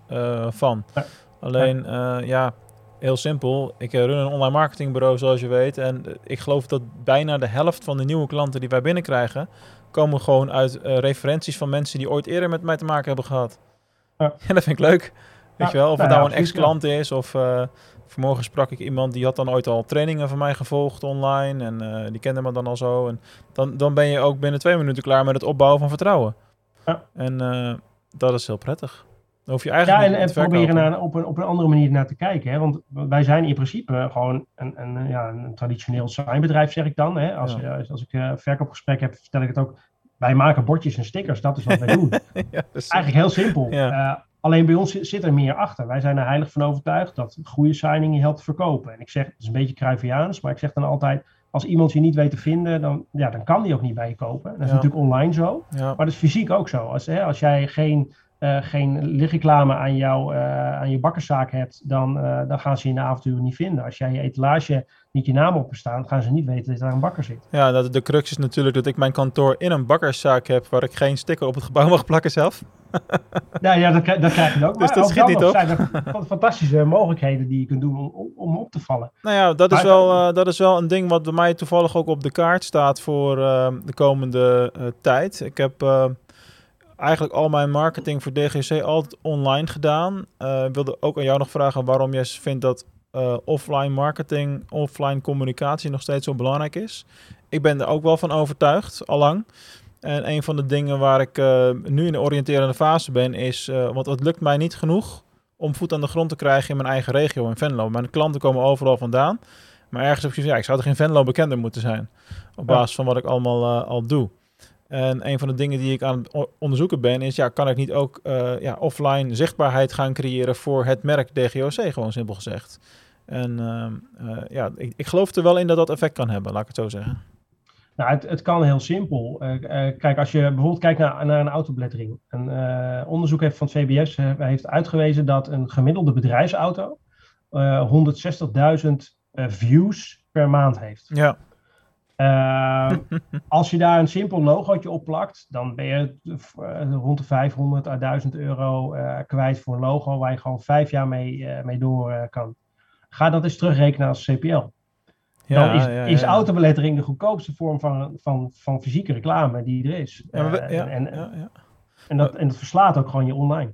van. Ja. Alleen, ja. ja, heel simpel. Ik run een online marketingbureau zoals je weet. En ik geloof dat bijna de helft van de nieuwe klanten die wij binnenkrijgen... komen gewoon uit referenties van mensen die ooit eerder met mij te maken hebben gehad. Ja. *laughs* ja, dat vind ik leuk. Weet Ja, je wel, of nou het ja, nou een ex-klant is of... vanmorgen sprak ik iemand die had dan ooit al trainingen van mij gevolgd online. En eh, die kende me dan al zo. En dan, dan ben je ook binnen twee minuten klaar met het opbouwen van vertrouwen. Ja. En eh, dat is heel prettig. Dan hoef je Ja, eigenlijk en, niet en proberen naar, op, een, op een andere manier naar te kijken. Hè? Want wij zijn in principe gewoon een, een, ja, een traditioneel designbedrijf, zeg ik dan. Hè? Als, Ja. eh, als ik verkoopgesprek heb, vertel ik het ook. Wij maken bordjes en stickers, dat is wat wij *laughs* doen. ja, Eigenlijk heel simpel. Ja. Alleen bij ons zit, er meer achter. Wij zijn er heilig van overtuigd dat goede signing je helpt verkopen. En ik zeg, het is een beetje Cruyffiaans, maar ik zeg dan altijd... als iemand je niet weet te vinden, dan, ja, dan kan die ook niet bij je kopen. Dat is Ja. natuurlijk online zo. ja. Maar dat is fysiek ook zo. Als, hè, als jij geen, eh, geen lichtreclame aan, jou, eh, aan je bakkerszaak hebt, dan, eh, dan gaan ze je in de avonturen niet vinden. Als jij je etalage niet je naam op staat, gaan ze niet weten dat daar een bakker zit. ja, dat, de crux is natuurlijk dat ik mijn kantoor in een bakkerszaak heb... waar ik geen sticker op het gebouw mag plakken zelf. Ja, *laughs* ja dat, krijg- dat krijg je ook. Dus dat schiet niet op. zijn er fa- fantastische mogelijkheden die je kunt doen om, om, op te vallen. Nou ja, dat is, wel, eh, dat is wel een ding wat bij mij toevallig ook op de kaart staat voor eh, de komende eh, tijd. Ik heb eigenlijk al mijn marketing voor DGC altijd online gedaan. Ik wilde ook aan jou nog vragen waarom jij vindt dat offline marketing, offline communicatie nog steeds zo belangrijk is. Ik ben er ook wel van overtuigd, allang. En een van de dingen waar ik eh, nu in de oriënterende fase ben, is, uh, want het lukt mij niet genoeg om voet aan de grond te krijgen in mijn eigen regio in Venlo. Mijn klanten komen overal vandaan. Maar ergens heb je ja, ik zou toch in Venlo bekender moeten zijn. Op basis van wat ik allemaal al doe. En een van de dingen die ik aan het onderzoeken ben, is ja, kan ik niet ook ja, offline zichtbaarheid gaan creëren voor het merk DGOC, gewoon simpel gezegd. En uh, ja, ik, ik geloof er wel in dat dat effect kan hebben, laat ik het zo zeggen. Nou, het, het kan heel simpel. kijk, als je bijvoorbeeld kijkt naar, naar een autobelettering. Een onderzoek heeft van het VBS heeft uitgewezen dat een gemiddelde bedrijfsauto 160.000 views per maand heeft. Ja. Uh, *laughs* als je daar een simpel logootje op plakt, dan ben je rond de 500 à 1000 euro kwijt voor een logo waar je gewoon vijf jaar mee, mee door kan. Ga dat eens terugrekenen als CPL. Ja, dan is, ja, ja, is autobelettering de goedkoopste vorm van, van, van fysieke reclame die er is. We, en, en, dat, en dat verslaat ook gewoon je online.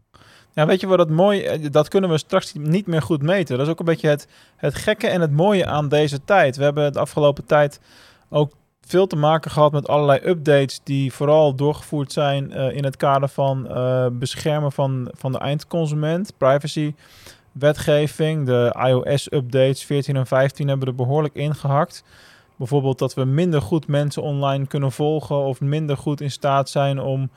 Ja, weet je wat het mooi, dat kunnen we straks niet meer goed meten. Dat is ook een beetje het, het gekke en het mooie aan deze tijd. We hebben de afgelopen tijd ook veel te maken gehad met allerlei updates die vooral doorgevoerd zijn uh, in het kader van uh, beschermen van, van de eindconsument, privacy wetgeving. De iOS-updates 14 en 15 hebben er behoorlijk ingehakt. Bijvoorbeeld dat we minder goed mensen online kunnen volgen of minder goed in staat zijn om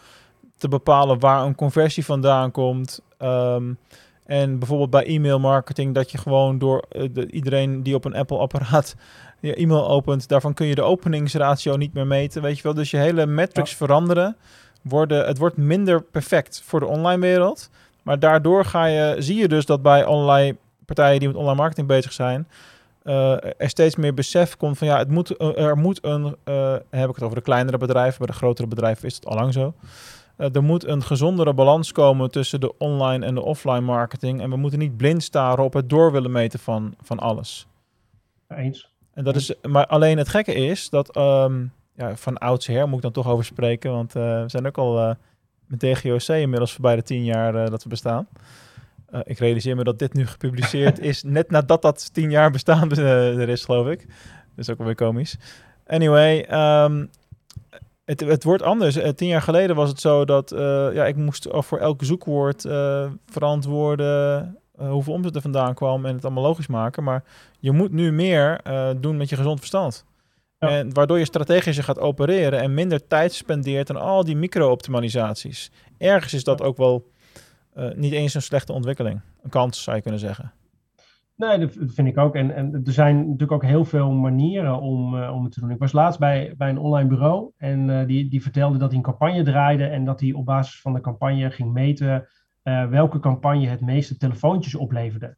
te bepalen waar een conversie vandaan komt. Um, en bijvoorbeeld bij e-mail marketing dat je gewoon door uh, de, iedereen die op een Apple apparaat *laughs* je e-mail opent, daarvan kun je de openingsratio niet meer meten, weet je wel. Dus je hele metrics veranderen, worden, het wordt minder perfect voor de online wereld. Maar daardoor ga je, zie je dus dat bij allerlei partijen die met online marketing bezig zijn, uh, er steeds meer besef komt van ja, het moet, uh, er moet een, uh, heb ik het over de kleinere bedrijven, bij de grotere bedrijven is het al lang zo. er moet een gezondere balans komen tussen de online en de offline marketing. En we moeten niet blind staren op het door willen meten van, van alles. Eens. En dat is, maar alleen het gekke is dat um, ja, van oudsher moet ik dan toch over spreken, want we zijn ook al met DGOC inmiddels voorbij de tien jaar uh, dat we bestaan. ik realiseer me dat dit nu gepubliceerd *laughs* is net nadat dat tien jaar bestaan er is, geloof ik. Dat is ook alweer komisch. Anyway, um, het, het wordt anders. tien jaar geleden was het zo dat ja, ik moest voor elk zoekwoord verantwoorden uh, hoeveel omzet er vandaan kwam en het allemaal logisch maken. Maar je moet nu meer uh, doen met je gezond verstand. Ja. En waardoor je strategischer gaat opereren en minder tijd spendeert aan al die micro-optimalisaties. Ergens is dat ook wel uh, niet eens een slechte ontwikkeling. Een kans, zou je kunnen zeggen. Nee, dat vind ik ook. En, en er zijn natuurlijk ook heel veel manieren om, uh, om het te doen. Ik was laatst bij, bij een online bureau en uh, die, die vertelde dat hij een campagne draaide en dat hij op basis van de campagne ging meten welke campagne het meeste telefoontjes opleverde.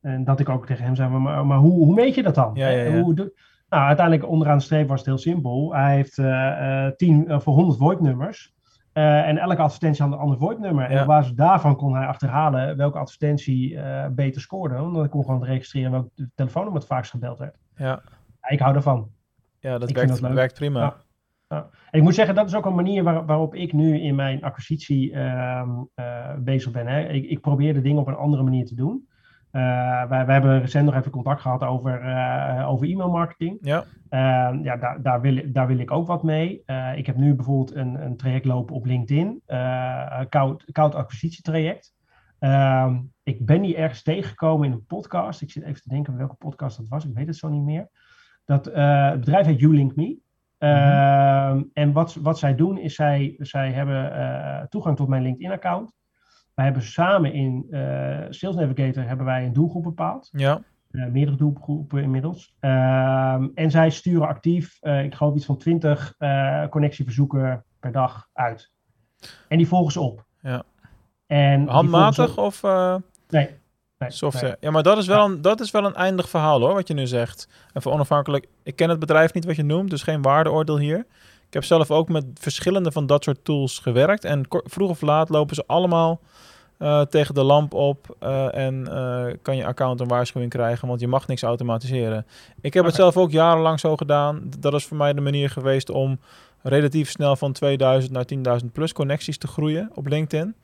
En dat ik ook tegen hem zei, maar, maar hoe, hoe meet je dat dan? Ja, ja, ja. Hoe, nou, uiteindelijk onderaan de streep was het heel simpel. Hij heeft uh, 10 uh, voor 100 VoIP-nummers. Uh, en elke advertentie had een ander VoIP-nummer. En op basis daarvan kon hij achterhalen welke advertentie beter scoorde. Want dan kon gewoon registreren welk telefoonnummer het vaakst gebeld werd. Ja. ik hou ervan. Ja, dat, werkt, dat werkt prima. Ja. Ja. Ik moet zeggen, dat is ook een manier waar, waarop ik nu in mijn acquisitie uh, uh, bezig ben. Hè. Ik, ik, probeer de dingen op een andere manier te doen. Uh, wij, wij, hebben recent nog even contact gehad over, uh, over e-mail marketing. Ja, ehm, ja daar, daar, wil, daar wil ik ook wat mee. ik heb nu bijvoorbeeld een, een traject lopen op LinkedIn, koud, koud acquisitietraject. Ehm, ik ben die ergens tegengekomen in een podcast. Ik zit even te denken welke podcast dat was, ik weet het zo niet meer. Dat, het bedrijf heet You Link Me. Uh, en wat, wat zij doen is zij, zij hebben toegang tot mijn LinkedIn-account. Wij hebben samen in uh, Sales Navigator hebben wij een doelgroep bepaald. Ja. Uh, meerdere doelgroepen inmiddels. Ehm, en zij sturen actief, ik geloof iets van 20 connectieverzoeken per dag uit. En die volgen ze op. Ja. En Handmatig of? Nee, software. Ja, maar dat is, wel een, dat is wel een eindig verhaal hoor, wat je nu zegt. Even onafhankelijk. Ik ken het bedrijf niet wat je noemt, dus geen waardeoordeel hier. Ik heb zelf ook met verschillende van dat soort tools gewerkt. En vroeg of laat lopen ze allemaal uh, tegen de lamp op. Uh, en uh, kan je account een waarschuwing krijgen, want je mag niks automatiseren. Ik heb het zelf ook jarenlang zo gedaan. Dat is voor mij de manier geweest om relatief snel van 2000 naar 10.000 plus connecties te groeien op LinkedIn.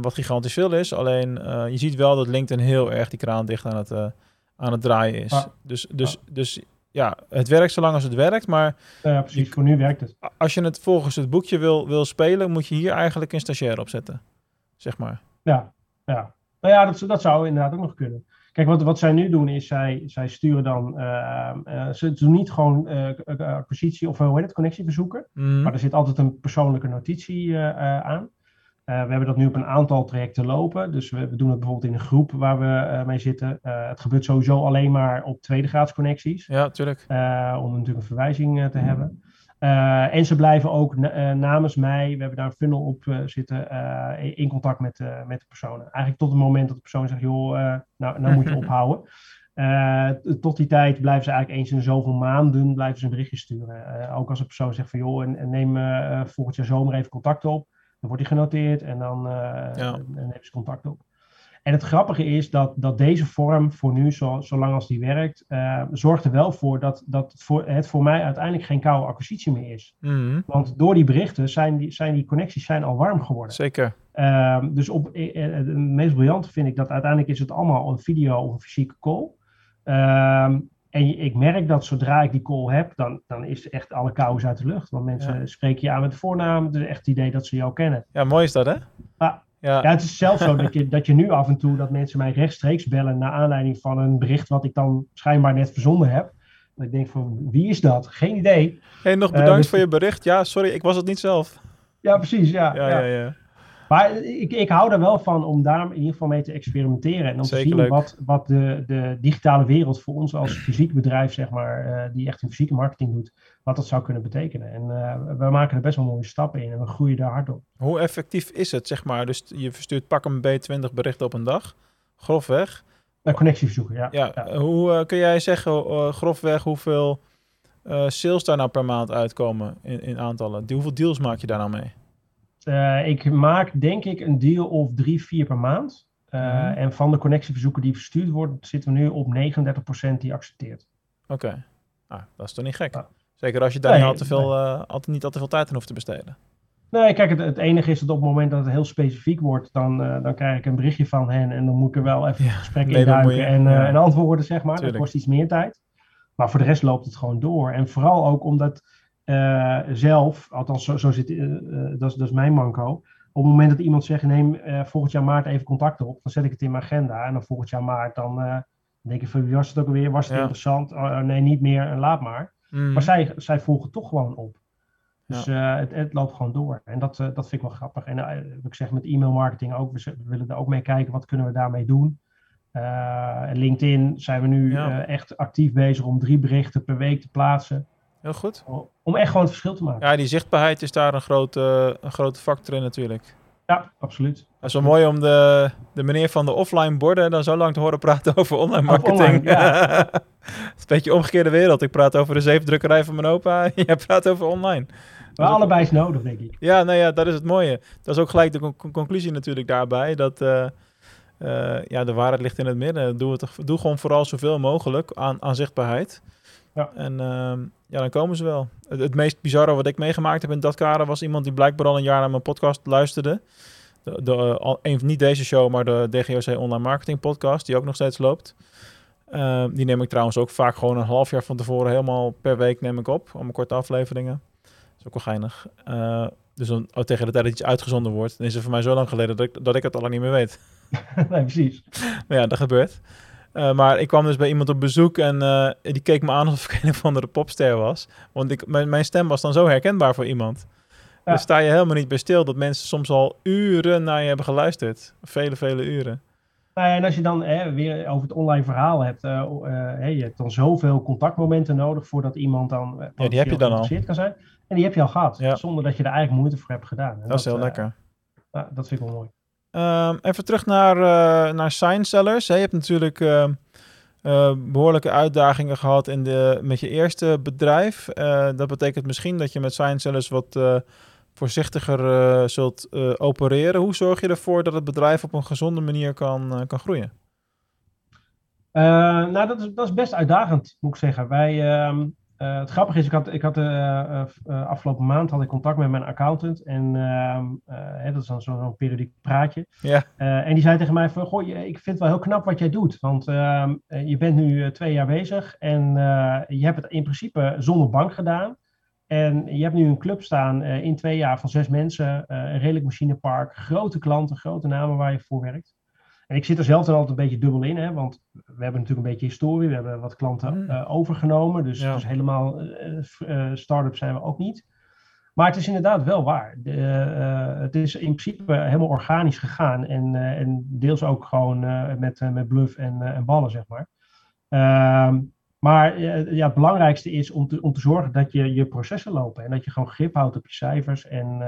Wat gigantisch veel is. Alleen je ziet wel dat LinkedIn heel erg die kraan dicht aan het, aan het draaien is. Ah. Dus, dus, dus ja, het werkt zolang als het werkt. Maar ja, precies. Voor nu werkt het. als je het volgens het boekje wil, wil spelen, moet je hier eigenlijk een stagiair op zetten. Zeg maar. Ja, ja. Nou ja, dat, dat zou inderdaad ook nog kunnen. Kijk, wat, wat zij nu doen is, zij, zij sturen dan, eh, eh, ze doen niet gewoon k- acquisitie of hoe heet het, connectieverzoeken, Mhm. maar er zit altijd een persoonlijke notitie aan. Eh, we hebben dat nu op een aantal trajecten lopen, dus we, we doen het bijvoorbeeld in een groep waar we eh, mee zitten. Eh, het gebeurt sowieso alleen maar op tweede graads connecties. Ja, tuurlijk. om natuurlijk een verwijzing te hebben. Eh, en ze blijven ook na- namens mij, we hebben daar een funnel op zitten, in contact met, met de personen. Eigenlijk tot het moment dat de persoon zegt, joh, nou, nou moet je *laughs* ophouden. Tot die tijd blijven ze eigenlijk eens in de zoveel maanden blijven ze een berichtje sturen. Ook als een persoon zegt van, joh, en, en neem volgend jaar zomer even contact op. Dan wordt die genoteerd en dan eh Ja. en nemen ze contact op. En het grappige is dat, dat deze vorm voor nu, zo, zolang als die werkt, eh, zorgt er wel voor dat, dat het, voor, het voor mij uiteindelijk geen koude acquisitie meer is. Mhm. Want door die berichten zijn die, zijn die connecties zijn al warm geworden. Zeker. Ehm, dus op, eh, het meest briljante vind ik dat uiteindelijk is het allemaal een video of een fysieke call. En je- ik merk dat zodra ik die call heb, dan, dan is echt alle kous uit de lucht. Want mensen Ja. spreken je aan met de voornaam. Het is echt het idee dat ze jou kennen. Ja, mooi is dat, hè? Ah, Ja, Ja, het is zelfs zo dat je, dat je nu af en toe dat mensen mij rechtstreeks bellen naar aanleiding van een bericht wat ik dan schijnbaar net verzonden heb. Dat ik denk van, wie is dat? Geen idee. Hey, nog Eh, bedankt dus- voor je bericht. Ja, sorry, ik was het niet zelf. Ja, precies. Ja, Ja, ja. ja, ja. Maar ik, ik hou er wel van om daar in ieder geval mee te experimenteren. En om Zeker te zien leuk. wat, wat de, de digitale wereld voor ons als *clears throat* fysiek bedrijf, zeg maar, eh, die echt een fysieke marketing doet, wat dat zou kunnen betekenen. En eh, we maken er best wel mooie stappen in en we groeien daar hard op. Hoe effectief is het, zeg maar? Dus je verstuurt pak een B20 berichten op een dag. Grofweg. Een connectieverzoeken, ja. Ja, ja. hoe eh, kun jij zeggen, grofweg, hoeveel sales daar nou per maand uitkomen in, in aantallen? Hoeveel deals maak je daar nou mee? Eh, ik maak denk ik een deal of drie, vier per maand. Eh, Mhm. En van de connectieverzoeken die verstuurd worden, zitten we nu op 39% die accepteert. Oké. Nou, dat is toch niet gek? Ja. Zeker als je daar Nee, niet, al te veel, eh, altijd, niet al te veel tijd aan hoeft te besteden. Nee, kijk, het, het enige is dat op het moment dat het heel specifiek wordt, dan, dan krijg ik een berichtje van hen en dan moet ik er wel even Ja, gesprek induiken je- en, ja. en antwoorden, zeg maar. Tuurlijk. Dat kost iets meer tijd. Maar voor de rest loopt het gewoon door. En vooral ook omdat eh, zelf, althans zo, zo zit, eh, eh, dat, is, dat is mijn manco. Op het moment dat iemand zegt, neem volgend jaar maart even contact op, dan zet ik het in mijn agenda. En dan volgend jaar maart, dan denk ik van, wie was het ook alweer? Was het Ja. interessant? Oh, nee, niet meer en laat maar. Mm. Maar zij, zij volgen toch gewoon op. Dus het, het loopt gewoon door. En dat, dat vind ik wel grappig. En ik zeg met e-mail marketing ook, we, willen er ook mee kijken, wat kunnen we daarmee doen. LinkedIn zijn we nu Ja. echt actief bezig om drie berichten per week te plaatsen. Heel goed. Om echt gewoon het verschil te maken. Ja, die zichtbaarheid is daar een grote, een grote factor in natuurlijk. Ja, absoluut. Het is wel mooi om de, de meneer van de offline borden dan zo lang te horen praten *laughs* over online marketing. online, ja. *laughs* het is een beetje omgekeerde wereld. Ik praat over de zeefdrukkerij van mijn opa. *laughs* Jij praat over online. Maar allebei is nodig, denk ik. Ja, nou ja, dat is het mooie. Dat is ook gelijk de con- con- conclusie natuurlijk daarbij. Dat eh, eh, ja, de waarheid ligt in het midden. Doe, het, doe gewoon vooral zoveel mogelijk aan, aan zichtbaarheid. Ja. En ehm, ja, dan komen ze wel. Het, het meest bizarre wat ik meegemaakt heb in dat kader was iemand die blijkbaar al een jaar naar mijn podcast luisterde. De, de, eh, een, niet deze show, maar de DGOC Online Marketing Podcast, die ook nog steeds loopt. Ehm, die neem ik trouwens ook vaak gewoon een half jaar van tevoren helemaal per week neem ik op. Allemaal korte afleveringen. Dat is ook wel geinig. Eh, dus dan, oh, tegen de tijd dat iets uitgezonden wordt, dan is het voor mij zo lang geleden dat ik, dat ik het al niet meer weet. *laughs* nee, precies. Maar ja, dat gebeurt. Eh, maar ik kwam dus bij iemand op bezoek en eh, die keek me aan alsof ik *laughs* een of andere popster was. Want ik, mijn, mijn stem was dan zo herkenbaar voor iemand. Ja. Daar sta je helemaal niet bij stil dat mensen soms al uren naar je hebben geluisterd. Vele, vele uren. Nou ja, en als je dan hè, weer over het online verhaal hebt, hè, je hebt dan zoveel contactmomenten nodig voordat iemand dan eh, die heb je dan al. geïnteresseerd kan zijn. En die heb je al gehad, Ja. zonder dat je er eigenlijk moeite voor hebt gedaan. En Dat is heel lekker. ja, dat vind ik wel mooi. Ehm, even terug naar, eh naar. Je hebt natuurlijk ehm, eh, behoorlijke uitdagingen gehad in de, met je eerste bedrijf. Eh, dat betekent misschien dat je met sign sellers wat voorzichtiger zult opereren. Hoe zorg je ervoor dat het bedrijf op een gezonde manier kan, kan groeien? Nou, dat is, dat is best uitdagend, moet ik zeggen. Wij, ehm, eh, het grappige is, ik had, ik had uh, afgelopen maand had ik contact met mijn accountant. En ehm, hè, dat is dan zo'n periodiek praatje. Ja. en die zei tegen mij van, goh, ik vind het wel heel knap wat jij doet. Want ehm, je bent nu twee jaar bezig en je hebt het in principe zonder bank gedaan. En je hebt nu een club staan in twee jaar van zes mensen, een redelijk machinepark, grote klanten, grote namen waar je voor werkt. En ik zit er zelf dan altijd een beetje dubbel in, hè, want we hebben natuurlijk een beetje historie, we hebben wat klanten mm. eh, overgenomen, dus, dus helemaal uh, start-up zijn we ook niet. Maar het is inderdaad wel waar. De, het is in principe helemaal organisch gegaan en, en deels ook gewoon met, met bluff en, en ballen, zeg maar. Ehm, maar ja, het belangrijkste is om te, om te zorgen dat je je processen lopen en dat je gewoon grip houdt op je cijfers en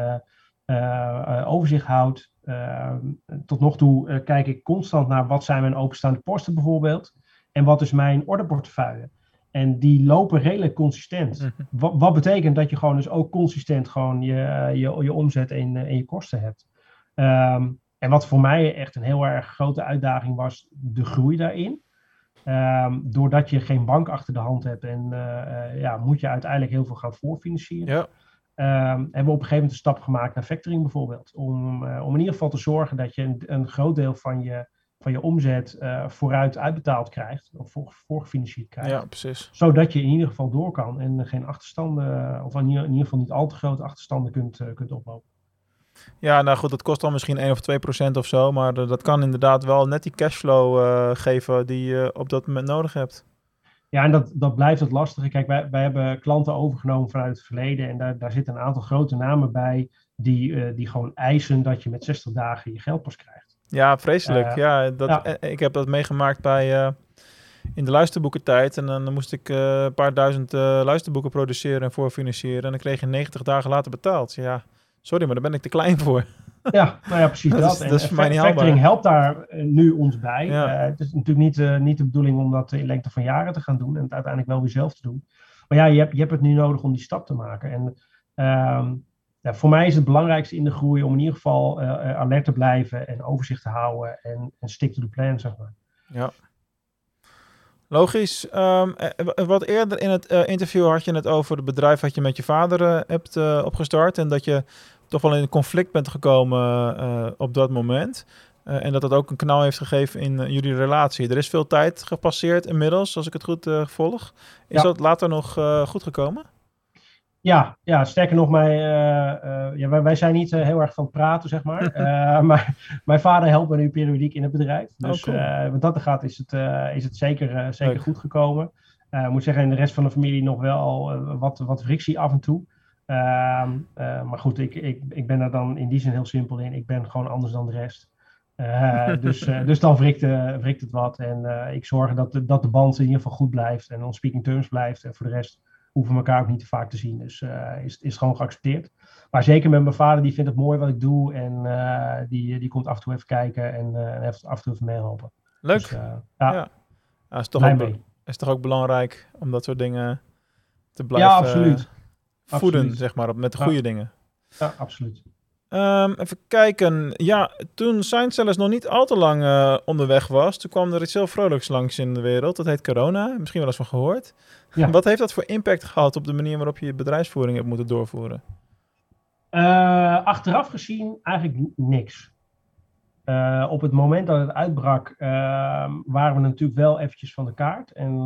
overzicht houdt. Ehm, tot nog toe uh, kijk ik constant naar wat zijn mijn openstaande posten bijvoorbeeld. En wat is mijn orderportefeuille. En die lopen redelijk consistent. Mhm. wat, wat, betekent dat je gewoon dus ook consistent gewoon je, eh, je, je omzet en, en je kosten hebt. Ehm, en wat voor mij echt een heel erg grote uitdaging was, de groei daarin. Um, doordat je geen bank achter de hand hebt en uh, ja, moet je uiteindelijk heel veel gaan voorfinancieren. Ja. Um, hebben we op een gegeven moment een stap gemaakt naar factoring bijvoorbeeld. Om, uh, om in ieder geval te zorgen dat je een, een groot deel van je, van je omzet uh, vooruit uitbetaald krijgt. Of voor, voorgefinancierd krijgt. Ja, precies. Zodat je in ieder geval door kan en geen achterstanden, of in ieder, in ieder geval niet al te grote achterstanden kunt, uh, kunt oplopen. Ja, nou goed, dat kost dan misschien 1 of 2 procent of zo. Maar dat kan inderdaad wel net die cashflow geven die je op dat moment nodig hebt. Ja, en dat, dat blijft het lastige. Kijk, wij, wij hebben klanten overgenomen vanuit het verleden. En daar, daar zitten een aantal grote namen bij. Die, uh, die gewoon eisen dat je met 60 dagen je geld pas krijgt. Ja, vreselijk. Uh, ja, dat, ja. Eh, ik heb dat meegemaakt bij. Uh, in de luisterboekentijd. En dan moest ik een paar duizend luisterboeken produceren en voorfinancieren. En dan kreeg je 90 dagen later betaald. Ja, sorry, maar daar ben ik te klein voor. Ja, nou ja, precies *laughs* dat. dat. Is, en, dat is voor mij niet factoring helpt daar eh, nu ons bij. Ja. Uh, het is natuurlijk niet, uh, niet de bedoeling om dat in lengte van jaren te gaan doen en het uiteindelijk wel weer zelf te doen. Maar ja, je hebt, je hebt het nu nodig om die stap te maken. En ja, voor mij is het belangrijkste in de groei om in ieder geval alert te blijven en overzicht te houden en, en stick to the plan, zeg maar. Ja. Logisch. Um, wat eerder in het uh, interview had je het over het bedrijf dat je met je vader uh, hebt uh, opgestart. En dat je toch wel in een conflict bent gekomen uh, op dat moment. Uh, en dat dat ook een knal heeft gegeven in uh, jullie relatie. Er is veel tijd gepasseerd inmiddels, als ik het goed volg. Is ja. dat later nog goed gekomen? Ja, ja, sterker nog, mij, ja, wij, wij, zijn niet heel erg van praten, zeg maar. *laughs* maar mijn vader helpt me nu periodiek in het bedrijf. Dus oh, cool. wat dat er gaat, is het, is het zeker, zeker goed gekomen. Ik moet zeggen, in de rest van de familie nog wel wat, wat frictie af en toe. Uh, uh, maar goed, ik, ik, ik ben er dan in die zin heel simpel in. Ik ben gewoon anders dan de rest. Uh, *laughs* dus, dus dan wrikt, wrikt het wat. En ik zorg dat de, dat de band in ieder geval goed blijft. En on speaking terms blijft. En voor de rest hoeven we elkaar ook niet te vaak te zien. Dus is, is het gewoon geaccepteerd. Maar zeker met mijn vader, die vindt het mooi wat ik doe. En die, die komt af en toe even kijken. En heeft af en toe even meehelpen. Leuk. Dus, ja. ja. ja is, toch ook, is toch ook belangrijk om dat soort dingen te blijven... Ja, absoluut voeden, zeg maar, met de goede ja. dingen. Ja, absoluut. Um, even kijken. Ja, toen Science nog niet al te lang uh, onderweg was, toen kwam er iets heel vrolijks langs in de wereld. Dat heet corona. Misschien wel eens van gehoord. Ja. Wat heeft dat voor impact gehad op de manier waarop je je bedrijfsvoering hebt moeten doorvoeren? Uh, achteraf gezien eigenlijk niks. Uh, op het moment dat het uitbrak, waren we natuurlijk wel eventjes van de kaart. En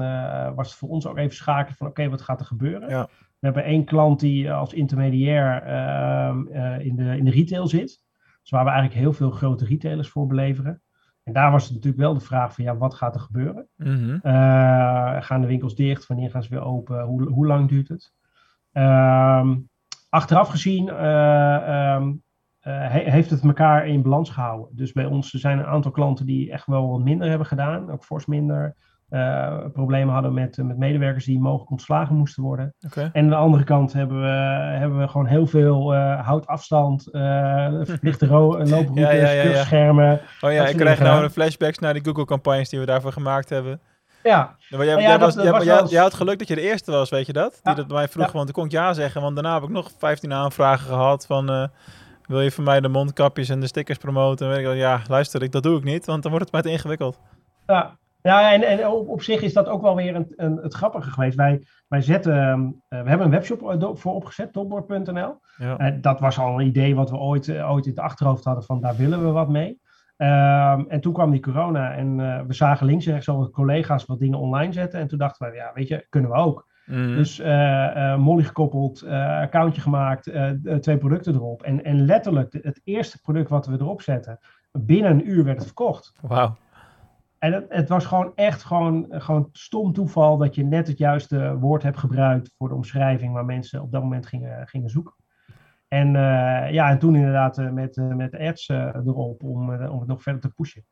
was het voor ons ook even schakelen van oké, okay, wat gaat er gebeuren? Ja. We hebben één klant die als intermediair uh, in, de, in de retail zit. Dus waar we eigenlijk heel veel grote retailers voor beleveren. En daar was het natuurlijk wel de vraag van, ja, wat gaat er gebeuren? Mm -hmm. uh, gaan de winkels dicht? Wanneer gaan ze weer open? Hoe, hoe lang duurt het? Uh, achteraf gezien ehm, he, heeft het elkaar in balans gehouden. Dus bij ons er zijn een aantal klanten die echt wel wat minder hebben gedaan. Ook fors minder. Uh, problemen hadden met, met medewerkers die mogelijk ontslagen moesten worden. Okay. En aan de andere kant hebben we, hebben we gewoon heel veel uh, houtafstand, uh, *laughs* verplichte looproutes, ja, ja, ja, kurschermen. Oh ja, ik krijg nou een flashbacks naar die Google-campagnes die we daarvoor gemaakt hebben. Ja. Jij, jij, jij, was, jij, jij, jij, had geluk dat je de eerste was, weet je dat? Die dat mij vroeg, want toen kon ik ja zeggen. Want daarna heb ik nog 15 aanvragen gehad van... wil je voor mij de mondkapjes en de stickers promoten? En weet ik ja, luister, ik, dat doe ik niet, want dan wordt het mij te ingewikkeld. Ja, Ja, en, en op, op zich is dat ook wel weer een, een, het grappige geweest. Wij, wij zetten, uh, we hebben een webshop voor opgezet, topboard.nl. Ja. Uh, dat was al een idee wat we ooit, uh, ooit in het achterhoofd hadden van daar willen we wat mee. Ehm, en toen kwam die corona en we zagen links en rechts al collega's wat dingen online zetten. En toen dachten we, ja, weet je, kunnen we ook. Mm. Dus Molly gekoppeld, accountje gemaakt, twee producten erop. En, en letterlijk het eerste product wat we erop zetten, binnen een uur werd het verkocht. Wauw. En het, het, was gewoon echt gewoon, gewoon stom toeval dat je net het juiste woord hebt gebruikt voor de omschrijving waar mensen op dat moment gingen, gingen zoeken. En, uh, ja, en toen inderdaad uh, met, uh, met ads erop om, om het nog verder te pushen.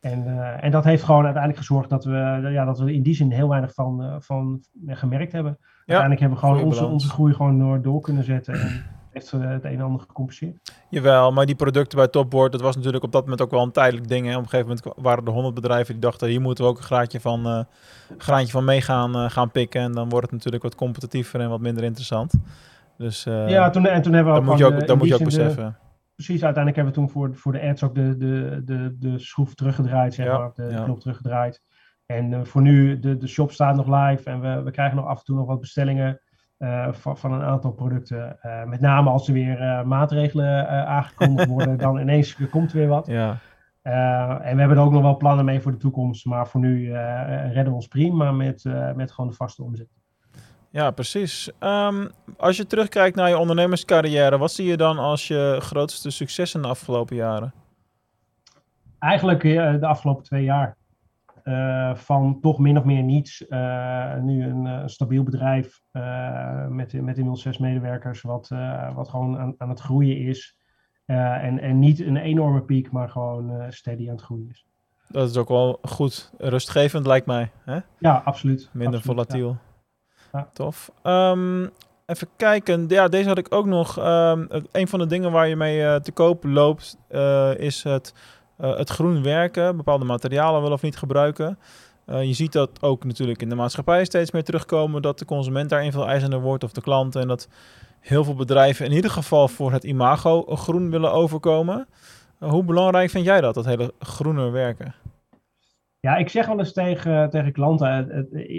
En, en dat heeft gewoon uiteindelijk gezorgd dat we, ja, dat we in die zin heel weinig van, van gemerkt hebben. Ja, uiteindelijk hebben we gewoon onze, onze groei gewoon door, door kunnen zetten. En, heeft het een en ander gecompenseerd. Jawel, maar die producten bij Topboard, dat was natuurlijk op dat moment ook wel een tijdelijk ding. Hè. Op een gegeven moment waren er honderd bedrijven die dachten, hier moeten we ook een graadje van, uh, graantje van mee gaan, uh, gaan pikken. En dan wordt het natuurlijk wat competitiever en wat minder interessant. Dus, uh, ja, toen, en toen hebben we dat moet je ook, dat moet je ook beseffen. De, precies, uiteindelijk hebben we toen voor, voor de ads ook de, de, de, de schroef teruggedraaid, zeg ja, maar, de, ja. knop teruggedraaid. En voor nu, de, de shop staat nog live en we, we krijgen nog af en toe nog wat bestellingen. Uh, van, van, een aantal producten. Uh, met name als er weer uh, maatregelen aangekondigd worden, dan *laughs* ineens komt er weer wat. Ja. en we hebben er ook nog wel plannen mee voor de toekomst. Maar voor nu redden we ons prima met, met gewoon de vaste omzet. Ja, precies. Um, als je terugkijkt naar je ondernemerscarrière, wat zie je dan als je grootste successen de afgelopen jaren? Eigenlijk de afgelopen twee jaar. Uh, van toch min of meer niets. Uh, nu een, een, stabiel bedrijf met, met inmiddels zes medewerkers, wat, wat gewoon aan, aan het groeien is. en, en niet een enorme piek, maar gewoon steady aan het groeien is. Dat is ook wel goed rustgevend, lijkt mij. Hè? Ja, absoluut. Minder absoluut, volatiel. Ja. Ja. Tof. Um, even kijken. Ja, deze had ik ook nog. Um, een van de dingen waar je mee te koop loopt, is het het groen werken, bepaalde materialen wel of niet gebruiken. Uh, je ziet dat ook natuurlijk in de maatschappij steeds meer terugkomen, dat de consument daarin veel eisender wordt of de klant. En dat heel veel bedrijven in ieder geval voor het imago groen willen overkomen. Uh, hoe belangrijk vind jij dat, dat hele groene werken? Ja, ik zeg wel eens tegen, tegen klanten,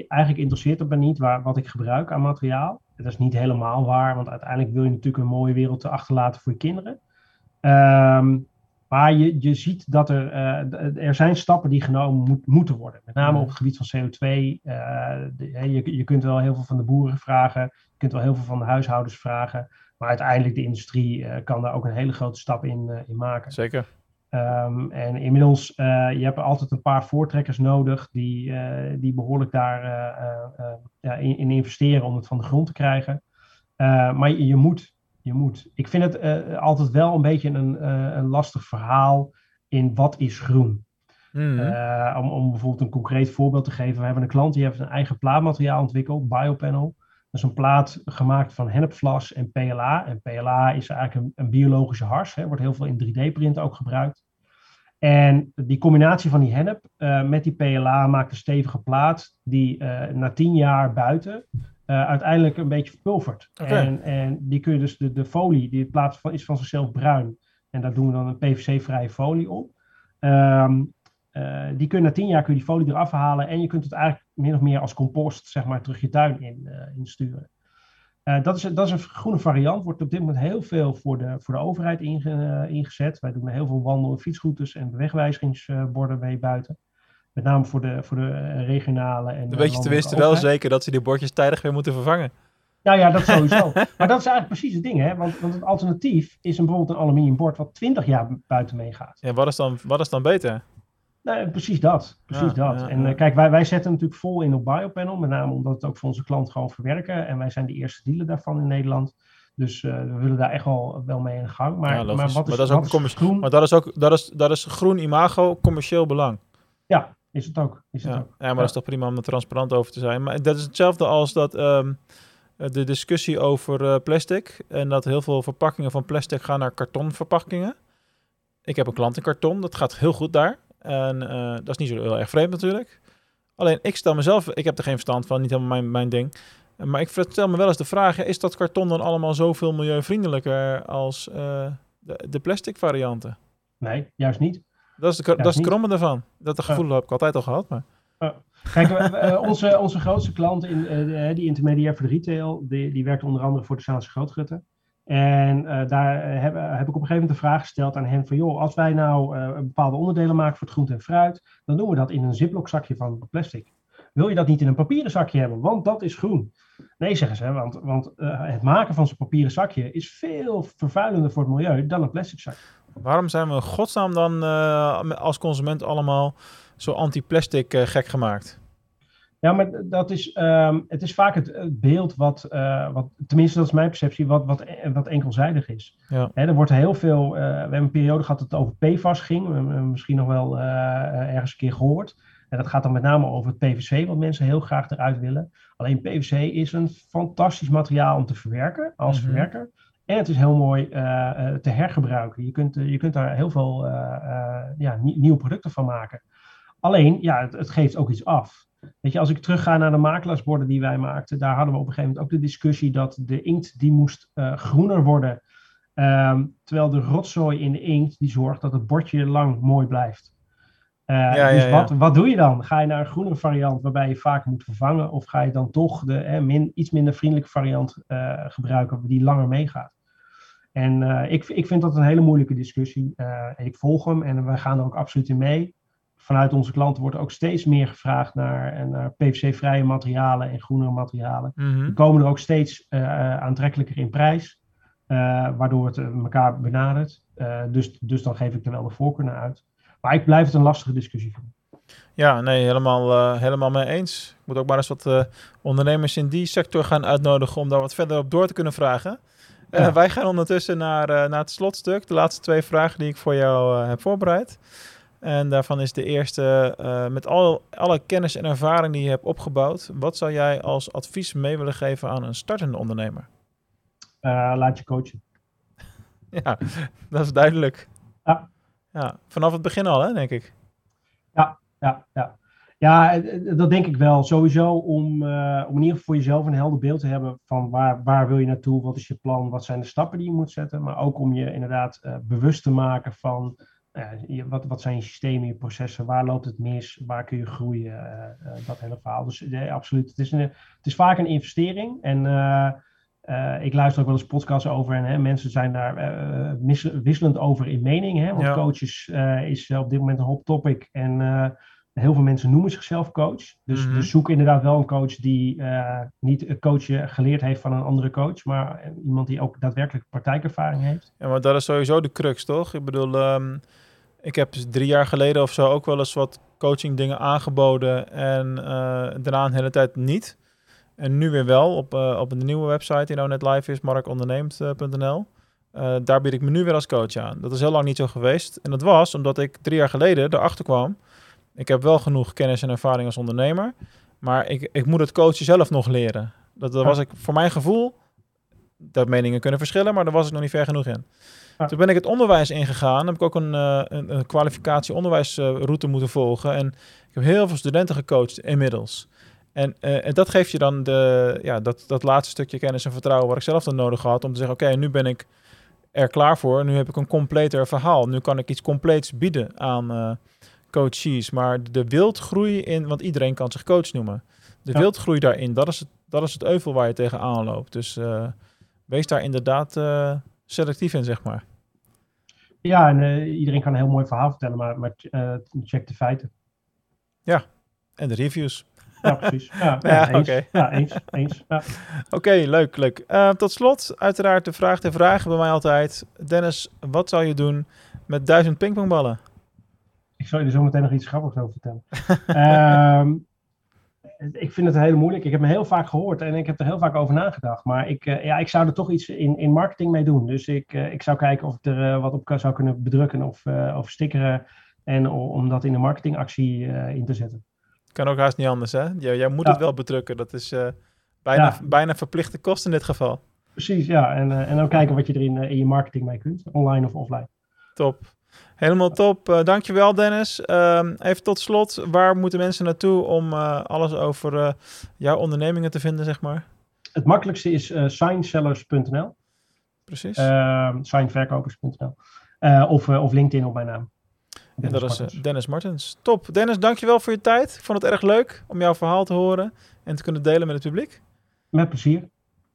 eigenlijk interesseert het me niet waar, wat ik gebruik aan materiaal. Dat is niet helemaal waar, want uiteindelijk wil je natuurlijk een mooie wereld achterlaten voor je kinderen. Um, maar je, je ziet dat er, uh, er zijn stappen die genomen moet, moeten worden. Met name op het gebied van CO2. Uh, eh, de, je, je kunt wel heel veel van de boeren vragen. Je kunt wel heel veel van de huishoudens vragen. Maar uiteindelijk de industrie uh, kan daar ook een hele grote stap in, in maken. Zeker. Um, en inmiddels, je hebt altijd een paar voortrekkers nodig die, die behoorlijk daar ja, in, in, investeren om het van de grond te krijgen. maar je, je moet je moet. Ik vind het uh, altijd wel een beetje een, uh, een lastig verhaal in wat is groen. Mm. Uh, om, om bijvoorbeeld een concreet voorbeeld te geven. We hebben een klant die heeft een eigen plaatmateriaal ontwikkeld, Biopanel. Dat is een plaat gemaakt van hennepvlas en PLA. En PLA is eigenlijk een, een biologische hars. Hè, wordt heel veel in 3D-print ook gebruikt. En die combinatie van die hennep met die PLA maakt een stevige plaat die na tien jaar buiten uh, uiteindelijk een beetje verpulverd. Okay. En, en die kun je dus, de, de folie, die plaats van, is van zichzelf bruin. En daar doen we dan een PVC-vrije folie op. Um, uh, die kun je na tien jaar kun je die folie eraf halen en je kunt het eigenlijk min of meer als compost zeg maar, terug je tuin in, uh, insturen. dat, is, dat is een groene variant, wordt op dit moment heel veel voor de, voor de overheid inge, ingezet. Wij doen er heel veel wandel- en fietsroutes en wegwijzigingsborden mee buiten. Met name voor de, voor de eh, regionale en. Dan weet je tenminste wel zeker dat ze die bordjes tijdig weer moeten vervangen. Ja, ja, dat sowieso. *laughs* maar dat is eigenlijk precies het ding, hè? Want, want het alternatief is een, bijvoorbeeld een aluminium bord wat 20 jaar buiten meegaat. Ja, wat is dan, wat is dan beter? Nee, precies dat. Precies ja, dat. Ja, en uh, kijk, wij, wij zetten natuurlijk vol in op Biopanel, met name omdat het ook voor onze klant gewoon verwerken. En wij zijn de eerste dealer daarvan in Nederland. Dus uh, we willen daar echt wel, wel mee in de gang. Maar, maar wat is, maar dat is ook groen? Maar dat is ook dat is, dat is groen imago commercieel belang. Ja, is het ook. Is het ja. ook. ja, maar dat is toch prima om er transparant over te zijn. Maar dat is hetzelfde als dat um, de discussie over uh, plastic. En dat heel veel verpakkingen van plastic gaan naar kartonverpakkingen. Ik heb een klant in karton, dat gaat heel goed daar. En uh, dat is niet zo heel erg vreemd natuurlijk. Alleen ik stel mezelf, ik heb er geen verstand van, niet helemaal mijn, mijn ding. Maar ik stel me wel eens de vraag, is dat karton dan allemaal zoveel milieuvriendelijker als uh, de, de plastic varianten? Nee, juist niet. Dat is, de, dat is het kromme ervan. Dat gevoel ja. heb ik altijd al gehad. Maar... Kijk, uh, onze, onze grootste klant, in, uh, die intermediair voor de retail, die, die werkt onder andere voor de Zaanse Grootgutten. En uh, daar heb, heb, ik op een gegeven moment de vraag gesteld aan hen van, joh, als wij nou bepaalde onderdelen maken voor het groente en fruit, dan doen we dat in een ziplock zakje van plastic. Wil je dat niet in een papieren zakje hebben, want dat is groen? Nee, zeggen ze, want, want het maken van zo'n papieren zakje is veel vervuilender voor het milieu dan een plastic zakje. Waarom zijn we in godsnaam dan als consument allemaal zo anti-plastic uh, gek gemaakt? Ja, maar dat is, um, het is vaak het, beeld wat, uh, wat, tenminste dat is mijn perceptie, wat, wat, wat enkelzijdig is. Ja. Hè, er wordt heel veel, we hebben een periode gehad dat het over PFAS ging, we hebben misschien nog wel ergens een keer gehoord. En dat gaat dan met name over het PVC, wat mensen heel graag eruit willen. Alleen PVC is een fantastisch materiaal om te verwerken, als mm -hmm. verwerker. En het is heel mooi te hergebruiken. Je kunt, je kunt daar heel veel ja, nieuwe producten van maken. Alleen, ja, het, het, geeft ook iets af. Weet je, als ik terugga naar de makelaarsborden die wij maakten, daar hadden we op een gegeven moment ook de discussie dat de inkt die moest uh, groener worden. Um, terwijl de rotzooi in de inkt die zorgt dat het bordje lang mooi blijft. Uh, ja, dus ja, ja. Wat, wat doe je dan? Ga je naar een groenere variant waarbij je vaak moet vervangen? Of ga je dan toch de eh, min, iets minder vriendelijke variant uh, gebruiken die langer meegaat? En ik, ik vind dat een hele moeilijke discussie. ik volg hem en we gaan er ook absoluut in mee vanuit onze klanten wordt ook steeds meer gevraagd naar, naar PVC-vrije materialen en groenere materialen. Mhm. Die komen er ook steeds uh, aantrekkelijker in prijs, waardoor het elkaar benadert. Dus, dus dan geef ik er wel de voorkeur naar uit. Maar ik blijf het een lastige discussie vinden. Ja, nee, helemaal, helemaal mee eens. Ik moet ook maar eens wat ondernemers in die sector gaan uitnodigen om daar wat verder op door te kunnen vragen. Ja. wij gaan ondertussen naar, naar het slotstuk. De laatste twee vragen die ik voor jou heb voorbereid. En daarvan is de eerste, uh, met al, alle kennis en ervaring die je hebt opgebouwd, wat zou jij als advies mee willen geven aan een startende ondernemer? Uh, laat je coachen. *laughs* ja, dat is duidelijk. Ja. ja. Vanaf het begin al, hè, denk ik. Ja, ja, ja. Ja, dat denk ik wel. Sowieso om, uh, om in ieder geval voor jezelf een helder beeld te hebben van waar, waar wil je naartoe, wat is je plan, wat zijn de stappen die je moet zetten. Maar ook om je inderdaad bewust te maken van uh, wat, wat zijn je systemen, je processen, waar loopt het mis, waar kun je groeien, dat hele verhaal. Dus nee, absoluut, het is, een, het is vaak een investering. En ik luister ook wel eens podcasts over en hè, mensen zijn daar wisselend over in mening, hè, want ja. coaches is op dit moment een hot topic. En heel veel mensen noemen zichzelf coach. Dus, dus zoek inderdaad wel een coach die niet een coach geleerd heeft van een andere coach, maar iemand die ook daadwerkelijk praktijkervaring heeft. Ja, maar dat is sowieso de crux, toch? Ik bedoel, um, ik heb drie jaar geleden of zo ook wel eens wat coaching dingen aangeboden en uh, daarna een hele tijd niet. En nu weer wel op, uh, op een nieuwe website die nou net live is, markonderneemt.nl. Daar bied ik me nu weer als coach aan. Dat is heel lang niet zo geweest. En dat was omdat ik drie jaar geleden erachter kwam. Ik heb wel genoeg kennis en ervaring als ondernemer. Maar ik, ik moet het coachen zelf nog leren. Dat, dat was ik voor mijn gevoel. Dat meningen kunnen verschillen, maar daar was ik nog niet ver genoeg in. Toen ben ik het onderwijs ingegaan. Heb ik ook een, uh, een, een kwalificatie onderwijsroute moeten volgen. En ik heb heel veel studenten gecoacht inmiddels. En, uh, en dat geeft je dan de, ja, dat, dat laatste stukje kennis en vertrouwen wat ik zelf dan nodig had. Om te zeggen, oké, nu ben ik er klaar voor. Nu heb ik een completer verhaal. Nu kan ik iets compleets bieden aan uh, coaches. Maar de wildgroei in, want iedereen kan zich coach noemen. De ja. wildgroei daarin, dat is, het, dat is het euvel waar je tegenaan loopt. Dus wees daar inderdaad selectief in, zeg maar. Ja, en uh, iedereen kan een heel mooi verhaal vertellen, maar, maar check de feiten. Ja, en de reviews. Ja, precies. Ja, *laughs* ja, ja oké. Ja, eens. eens ja. *laughs* Oké, okay, leuk, leuk. Uh, tot slot, uiteraard de vraag te vragen bij mij altijd. Dennis, wat zou je doen met duizend pingpongballen? Ik zal je er zo meteen nog iets grappigs over vertellen. um, *laughs* ik vind het heel moeilijk. Ik heb me heel vaak gehoord en ik heb er heel vaak over nagedacht. Maar ik, uh, ja, ik zou er toch iets in, in marketing mee doen. Dus ik, uh, ik zou kijken of ik er uh, wat op zou kunnen bedrukken of, of stickeren. En om dat in een marketingactie in te zetten. Kan ook haast niet anders, hè? Jij, jij moet ja. het wel bedrukken. Dat is bijna, ja. bijna verplichte kost in dit geval. Precies, ja. En, en dan kijken wat je er in, in je marketing mee kunt. Online of offline. Top. Helemaal top. Uh, dankjewel Dennis. Uh, even tot slot, waar moeten mensen naartoe om uh, alles over uh, jouw ondernemingen te vinden, zeg maar? Het makkelijkste is signsellers.nl. Precies. Ehm, signverkopers.nl. of, of LinkedIn op mijn naam. en dat is Martens. eh, Dennis Martens. Top. Dennis, dankjewel voor je tijd. Ik vond het erg leuk om jouw verhaal te horen en te kunnen delen met het publiek. Met plezier.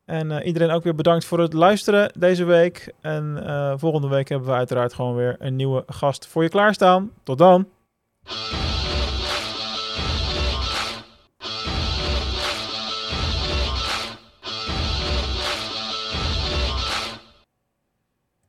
En eh, iedereen ook weer bedankt voor het luisteren deze week. En eh, volgende week hebben we uiteraard gewoon weer een nieuwe gast voor je klaarstaan. Tot dan.